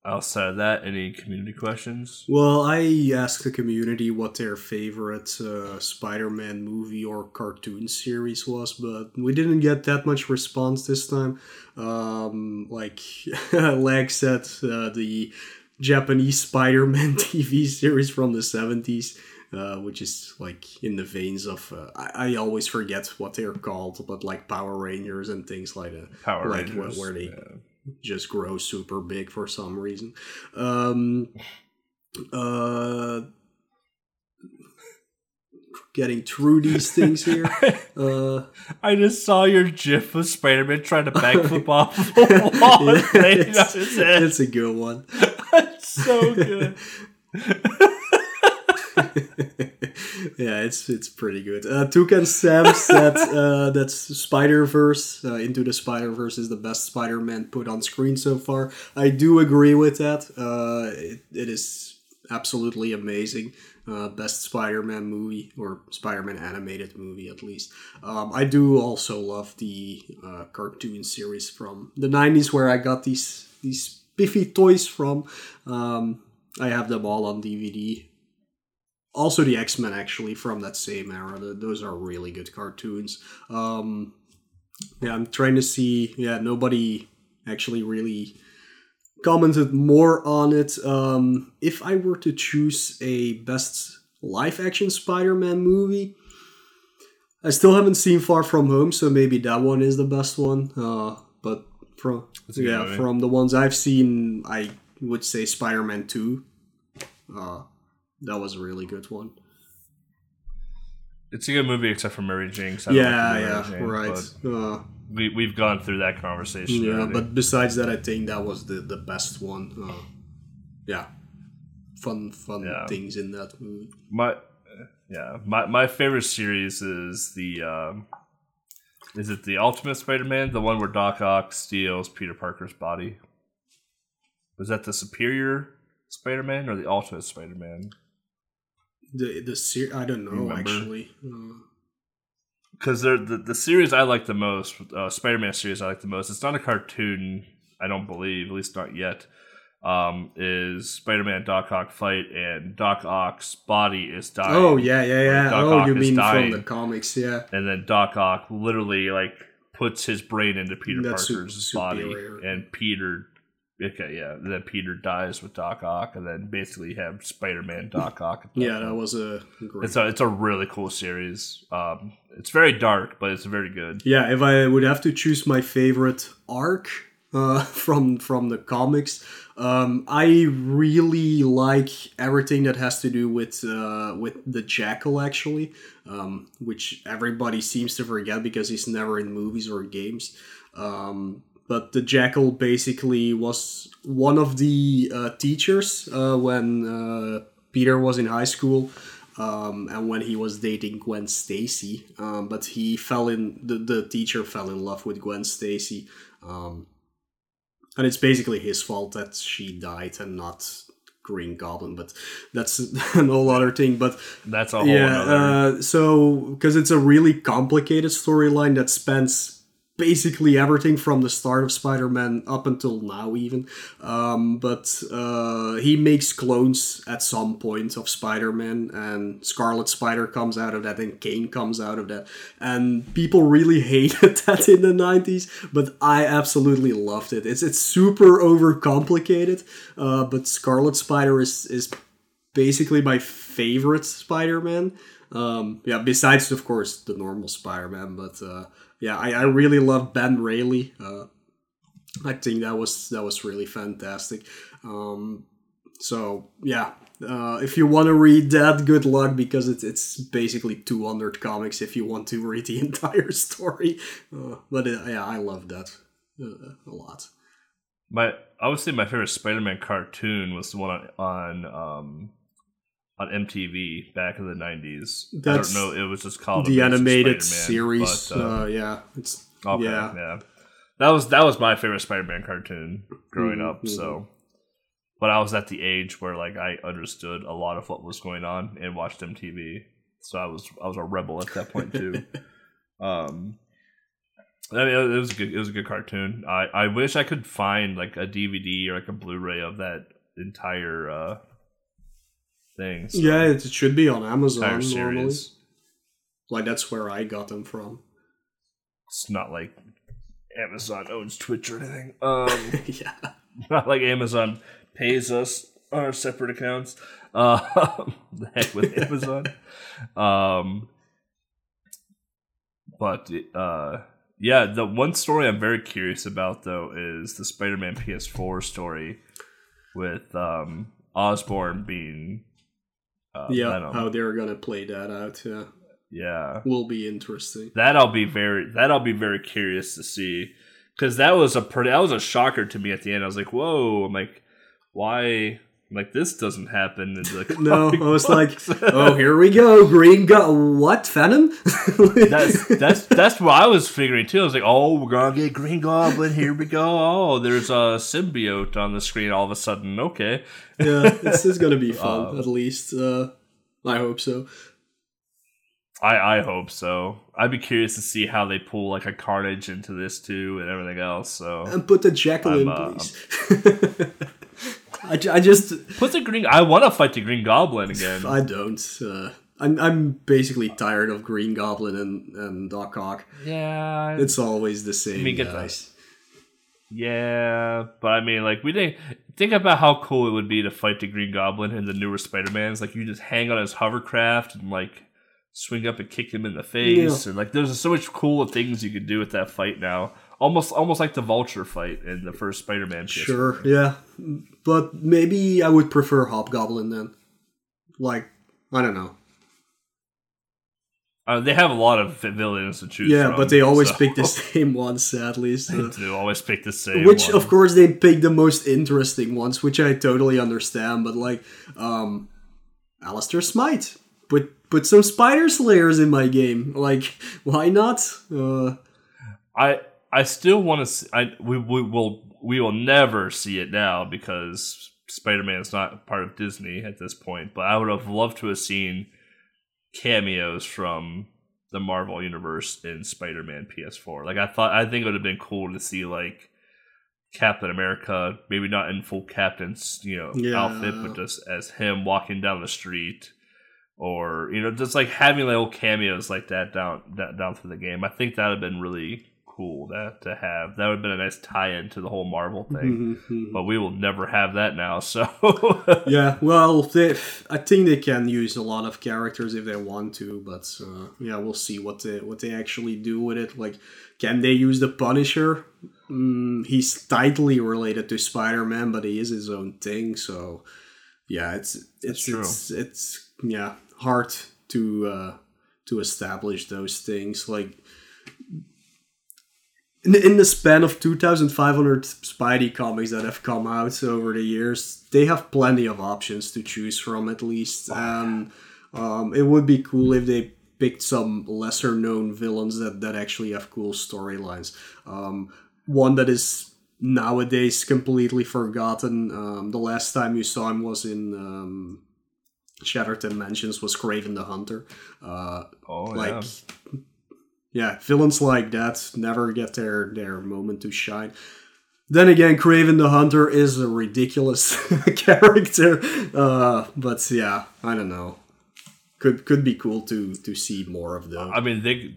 outside of that, any community questions? Well, I asked the community what their favorite uh, Spider-Man movie or cartoon series was, but we didn't get that much response this time. Um, like Lag said, uh, the Japanese Spider-Man TV series from the seventies. Uh, which is like in the veins of uh, I, I always forget what they're called, but like Power Rangers and things like that Power like Rangers. where, where they yeah. just grow super big for some reason. Um, uh, getting through these things here. Uh, I just saw your GIF of Spider-Man trying to backflip off the wall yeah, it's, it's a good one. So good. yeah, it's it's pretty good. Uh, Toucan Sam said uh, that Spider Verse uh, Into the Spider Verse is the best Spider Man put on screen so far. I do agree with that. Uh, it, it is absolutely amazing. Uh, best Spider Man movie or Spider Man animated movie at least. Um, I do also love the uh, cartoon series from the '90s where I got these these Biffy toys from. Um, I have them all on DVD also the x-men actually from that same era. Th- those are really good cartoons. Um yeah i'm trying to see yeah nobody actually really commented more on it. Um if i were to choose a best live action spider-man movie i still haven't seen far from home so maybe that one is the best one. Uh but from That's a good yeah movie. from the ones i've seen i would say spider-man 2 uh that was a really good one. It's a good movie except for Mary I Yeah, like yeah, Jane, right. Uh, we we've gone through that conversation. Yeah, already. but besides that, I think that was the the best one. Uh, yeah, fun fun Yeah. things in that movie. my yeah my my favorite series is the um, is it the Ultimate Spider-Man, the one where Doc Ock steals Peter Parker's body? Was that the Superior Spider-Man or the Ultimate Spider-Man? The the ser- I don't know Remember? actually. Uh, because they're the, the series I like the most, uh, Spider-Man series I like the most. It's not a cartoon, I don't believe, at least not yet. Um, is Spider-Man Doc Ock fight and Doc Ock's body is dying. oh yeah, yeah, yeah. Doc oh, Ock you mean dying. from the comics? Yeah. and then Doc Ock literally like puts his brain into Peter That's Parker's body, superior. and Peter. Okay, yeah. Then Peter dies with Doc Ock, and then basically have Spider-Man Doc Ock. at Yeah, point. that was a great. It's a it's a really cool series. Um, it's very dark, but it's very good. Yeah, if I would have to choose my favorite arc uh, from from the comics, um, I really like everything that has to do with uh, with the Jackal actually, um, which everybody seems to forget because he's never in movies or games. Um, but the Jackal basically was one of the uh, teachers uh, when uh, Peter was in high school um, and when he was dating Gwen Stacy. Um, but he fell in the, the teacher fell in love with Gwen Stacy, um, and it's basically his fault that she died and not Green Goblin. But that's a whole other thing. But That's a whole yeah, other. uh, so because it's a really complicated storyline that spans basically everything from the start of Spider-Man up until now, even. Um, but uh, he makes clones at some point of Spider-Man, and Scarlet Spider comes out of that, and Kaine comes out of that, and people really hated that in the '90s, but I absolutely loved it. It's it's super overcomplicated, uh, but Scarlet Spider is is basically my favorite Spider-Man. Um, yeah, besides of course the normal Spider-Man, but uh, yeah, I, I really love Ben Reilly. Uh, I think that was that was really fantastic. Um, so yeah, uh, if you want to read that, good luck because it's it's basically 200 comics if you want to read the entire story. Uh, but uh, yeah, I love that uh, a lot. My I would say my favorite Spider-Man cartoon was the one on on um, on MTV back in the nineties. I don't know. It was just called the animated series, but, uh, uh, yeah, it's okay, yeah. yeah. That was that was my favorite Spider-Man cartoon growing up. Mhm, So, but I was at the age where like I understood a lot of what was going on and watched MTV. So I was I was a rebel at that point too. um, I mean, it was a good. It was a good cartoon. I, I wish I could find like a DVD or like a Blu-ray of that entire uh, thing. So, yeah, it should be on Amazon normally. Like that's where I got them from. It's not like Amazon owns Twitch or anything. Um, yeah. not like Amazon pays us on our separate accounts. Uh, the heck with Amazon. um, but uh, yeah, the one story I'm very curious about though is the Spider-Man PS4 story with um, Osborn being uh, yeah, Venom. how they're gonna play that out. Yeah, yeah. will be interesting. That I'll be very that I'll be very curious to see because that was a pretty that was a shocker to me at the end. I was like, whoa! I'm like, why? I'm like this doesn't happen. In the No, I was like, oh, here we go, Green Go. What Venom? that's that's that's what I was figuring too. I was like, oh, we're gonna get Green Goblin. Here we go. Oh, there's a symbiote on the screen all of a sudden. Okay, yeah, this is gonna be fun. Uh, at least, uh, I hope so. I I hope so. I'd be curious to see how they pull like a Carnage into this too and everything else. So And put the Jackal in, I'm, uh, please. I, I just put the Green. I want to fight the Green Goblin again. I don't. Uh, I'm I'm basically tired of Green Goblin and and Doc Ock. Yeah, It's always the same get guys. Yeah, but I mean, like, we didn't think about how cool it would be to fight the Green Goblin in the newer Spider Mans. Like, you just hang on his hovercraft and like swing up and kick him in the face, and like, there's so much cooler things you could do with that fight now. Almost, almost like the Vulture fight in the first Spider Man. Sure, yeah, but maybe I would prefer Hobgoblin then. Like I don't know. Uh, they have a lot of villains to choose Yeah, from. but they always so- pick the same ones, sadly. So. They do always pick the same. which one. of course they pick the most interesting ones which i totally understand but like um Alistair Smythe put put some spider slayers in my game like why not uh I I still want to. I we, we will we will never see it now because Spider Man is not part of Disney at this point. But I would have loved to have seen cameos from the Marvel universe in Spider Man PS4. Like I thought, I think it would have been cool to see like Captain America, maybe not in full captain's you know Yeah. outfit, but just as him walking down the street. Or you know, just like having little cameos like that down that, down through the game. I think that would have been really cool that to have. That would have been a nice tie-in to the whole Marvel thing. mhm. But we will never have that now. So yeah well they, i think they can use a lot of characters if they want to but uh, yeah we'll see what they what they actually do with it like can they use the punisher mm, he's tightly related to spider-man but he is his own thing so yeah it's it's true. it's it's yeah hard to uh to establish those things like in, in the span of 2500 spidey comics that have come out over the years they have plenty of options to choose from at least. And um, it would be cool if they picked some lesser known villains that, that actually have cool storylines. Um, one that is nowadays completely forgotten um, the last time you saw him was in um, shattered dimensions was Kraven the Hunter. Uh, oh like yeah. Yeah villains like that never get their their moment to shine then again Kraven the Hunter is a ridiculous character uh but yeah i don't know could could be cool to to see more of them I mean they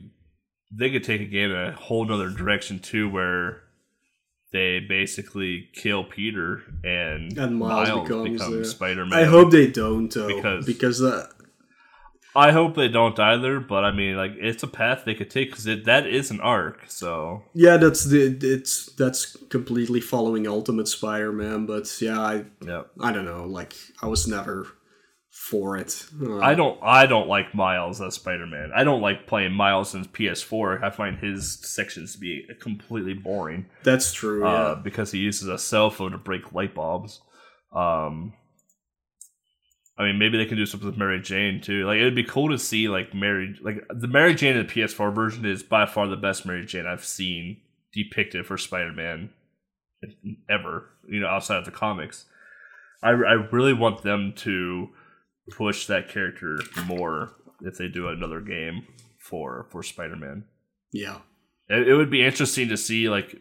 they could take a game a whole other direction too, where they basically kill Peter and, And Miles Miles, becomes, becomes, Spider Man. i hope they don't though Because- because uh, I hope they don't either. But I mean, like it's a path they could take because that is an arc. So yeah that's the it's that's completely following ultimate spider-man but yeah i yeah. i don't know like i was never for it Uh, I don't I don't like Miles as Spider Man. I don't like playing Miles in PS4. I find his sections to be completely boring. that's true yeah uh, because he uses a cell phone to break light bulbs. Um, I mean, maybe they can do something with Mary Jane too. Like, it would be cool to see like Mary, like the Mary Jane in the PS4 version is by far the best Mary Jane I've seen depicted for Spider-Man ever. You know, outside of the comics, I I really want them to push that character more if they do another game for for Spider-Man. yeah It, it would be interesting to see like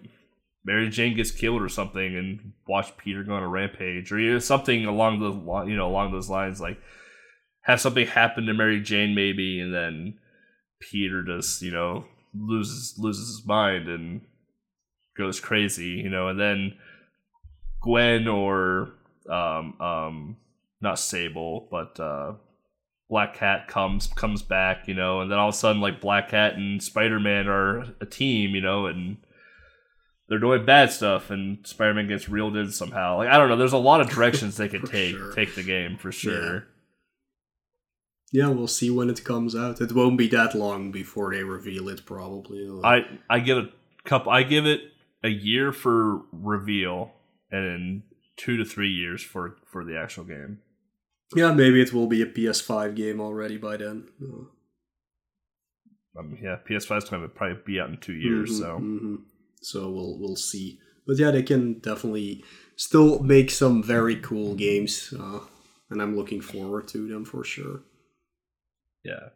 Mary Jane gets killed or something, and watch Peter go on a rampage, or you know, something along the you know along those lines. Like have something happen to Mary Jane maybe, and then Peter just you know loses loses his mind and goes crazy, you know, and then Gwen or um um not Sable, but uh Black Cat comes comes back, you know, and then all of a sudden like Black Cat and Spider Man are a team, you know, and they're doing bad stuff and Spider Man gets reeled in somehow. Like I don't know, there's a lot of directions they could take sure. take the game for sure. Yeah, we'll see when it comes out. It won't be that long before they reveal it, probably. I I give it a couple I give it a year for reveal and then two to three years for for the actual game. yeah, maybe it will be a PS5 game already by then. Um, yeah, PS5 is going to probably be out in two years, mhm, so mhm. So we'll we'll see. But yeah, they can definitely still make some very cool games, uh, and I'm looking forward to them for sure. yeah.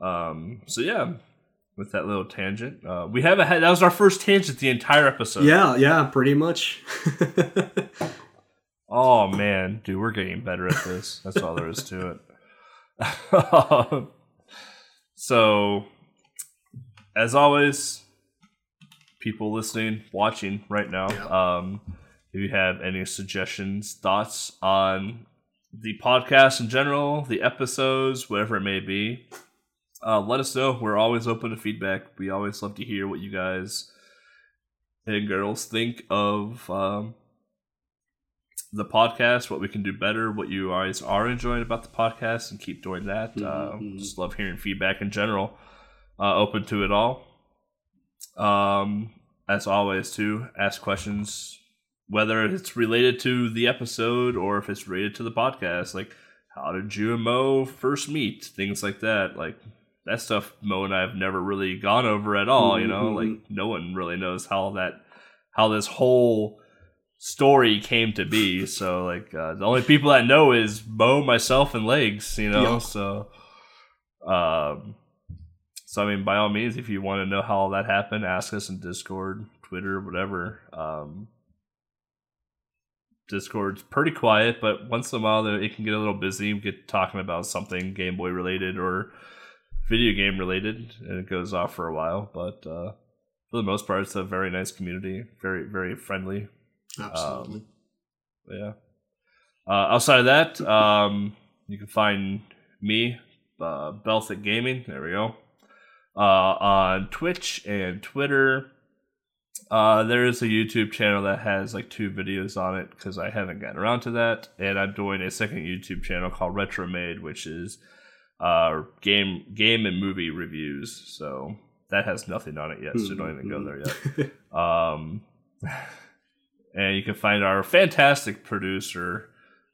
Um. So yeah, with that little tangent, uh, we haven't had that was our first tangent the entire episode. yeah, yeah, pretty much. Oh man, dude, we're getting better at this. That's all there is to it. so, as always, people listening, watching right now, um, if you have any suggestions, thoughts on the podcast in general, the episodes, whatever it may be, uh, let us know. We're always open to feedback. We always love to hear what you guys and girls think of um, the podcast, what we can do better, what you guys are enjoying about the podcast, and keep doing that. Mm-hmm. Uh, just love hearing feedback in general. Uh, open to it all. Um, as always, to ask questions, whether it's related to the episode or if it's related to the podcast. Like, how did you and Mo first meet? Things like that. Like, that stuff Mo and I have never really gone over at all. You know, like mm-hmm. no one really knows how that how this whole story came to be. So like uh, the only people that know is Mo, myself, and Legs. You know, yep. so um, so I mean, by all means, if you want to know how all that happened, ask us in Discord, Twitter, whatever. Um, Discord's pretty quiet, but once in a while it can get a little busy. We get talking about something Game Boy related or video game related, and it goes off for a while. But uh, for the most part, it's a very nice community, very very friendly. Absolutely. Um, yeah. Uh, outside of that, um, you can find me, uh, Gaming. There we go. Uh, on Twitch and Twitter. Uh, there is a YouTube channel that has like two videos on it because I haven't gotten around to that, and I'm doing a second YouTube channel called Retromade, which is uh, game game and movie reviews. So that has nothing on it yet, so don't even go there yet. um, and you can find our fantastic producer,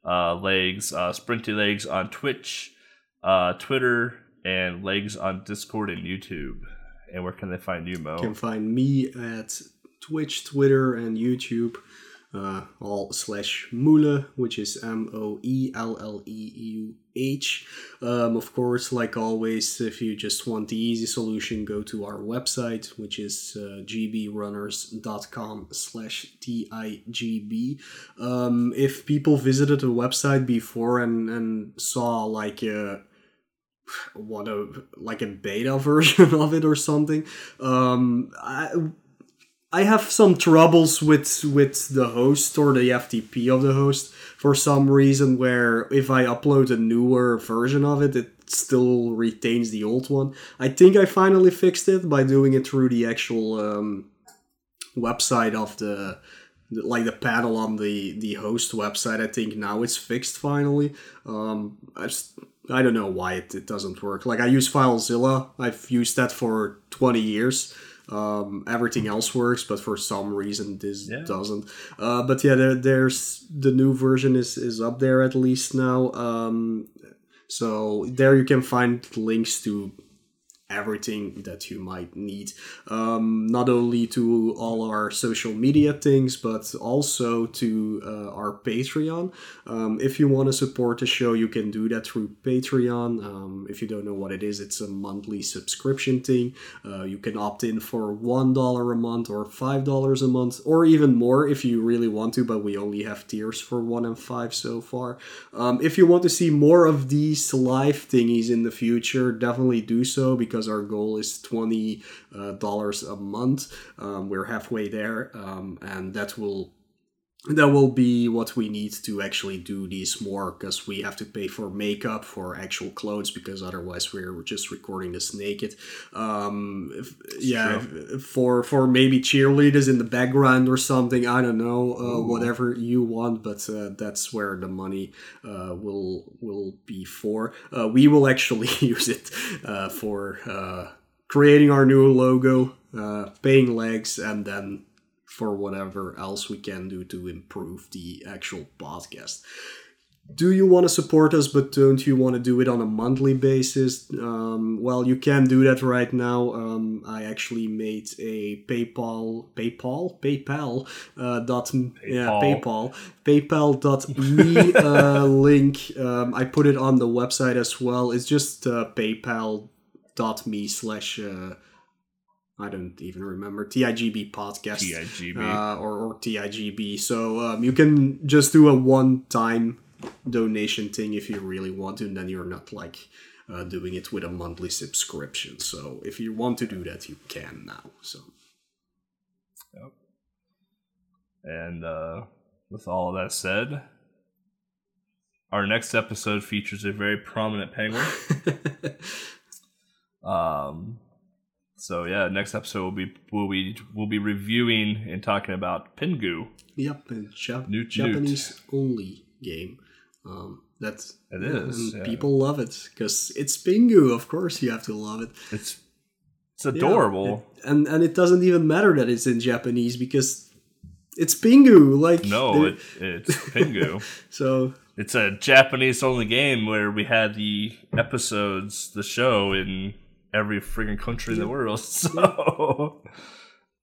uh, Legs, uh, Sprinty Legs on Twitch, uh, Twitter, and Legs on Discord and YouTube. And where can they find you, Mo? You can find me at Twitch, Twitter, and YouTube uh, all slash Moele, which is M O E L L E U H. Um, of course, like always, if you just want the easy solution, go to our website, which is uh, gbrunners.com slash TIGB. Um, if people visited the website before and, and saw like a what a like a beta version of it or something um I, I have some troubles with with the host or the FTP of the host for some reason where if I upload a newer version of it it still retains the old one. I think I finally fixed it by doing it through the actual um, website of the like the panel on the the host website. I think now it's fixed finally. Um, I just I don't know why it, it doesn't work. Like I use FileZilla. I've used that for 20 years um, everything else works, but for some reason this yeah. doesn't. Uh, but yeah, there, there's the new version is is up there at least now. Um, so there you can find links to everything that you might need. Um, not only to all our social media things, but also to uh, our Patreon. Um, if you want to support the show, you can do that through Patreon. Um, if you don't know what it is, it's a monthly subscription thing. Uh, you can opt in for $1 a month or $5 a month, or even more if you really want to, but we only have tiers for 1 and 5 so far. Um, if you want to see more of these live thingies in the future, definitely do so because because our goal is twenty uh, dollars a month. Um, we're halfway there, um, and that will that will be what we need to actually do these more because we have to pay for makeup for actual clothes because otherwise we're just recording this naked. Um if, yeah for for maybe cheerleaders in the background or something i don't know uh, whatever you want but uh, that's where the money uh, will will be for. Uh, we will actually use it uh, for uh, creating our new logo paying legs and then for whatever else we can do to improve the actual podcast. Do you want to support us, but don't you want to do it on a monthly basis? Um, well, you can do that right now. Um, I actually made a PayPal, PayPal, PayPal uh, dot PayPal. yeah PayPal PayPal dot me uh, link. Um, I put it on the website as well. It's just uh, PayPal dot me slash uh, I don't even remember TIGB podcast TIGB uh, or, or TIGB. So um, you can just do a one-time donation thing if you really want to, and then you're not like uh, doing it with a monthly subscription. So if you want to do that, you can now. So. Yep. And uh, with all of that said, our next episode features a very prominent penguin. um So yeah, next episode will be we'll be we'll be reviewing and talking about Pingu. Yep, a Jap- Newt, Japanese only game. Um, that's It yeah, and yeah. people love it because it's Pingu. Of course, you have to love it. It's it's Yeah, adorable. it- and and it doesn't even matter that it's in Japanese because it's Pingu. Like no, it, it's Pingu. so it's a Japanese only game where we had the episodes, the show in every friggin' country in the world. So,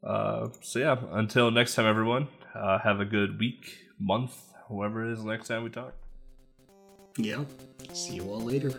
uh, so yeah. Until next time, everyone. Uh, have a good week, month, whoever it is. Next time we talk. yeah. See you all later.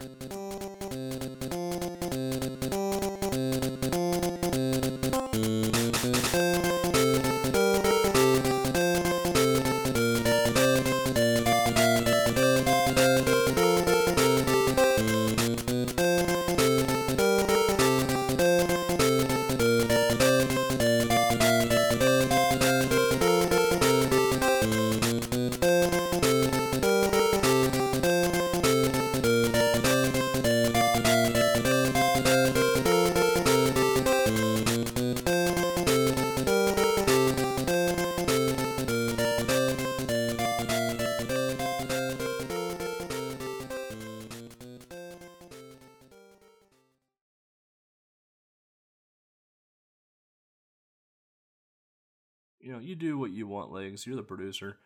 Legs. You're the producer.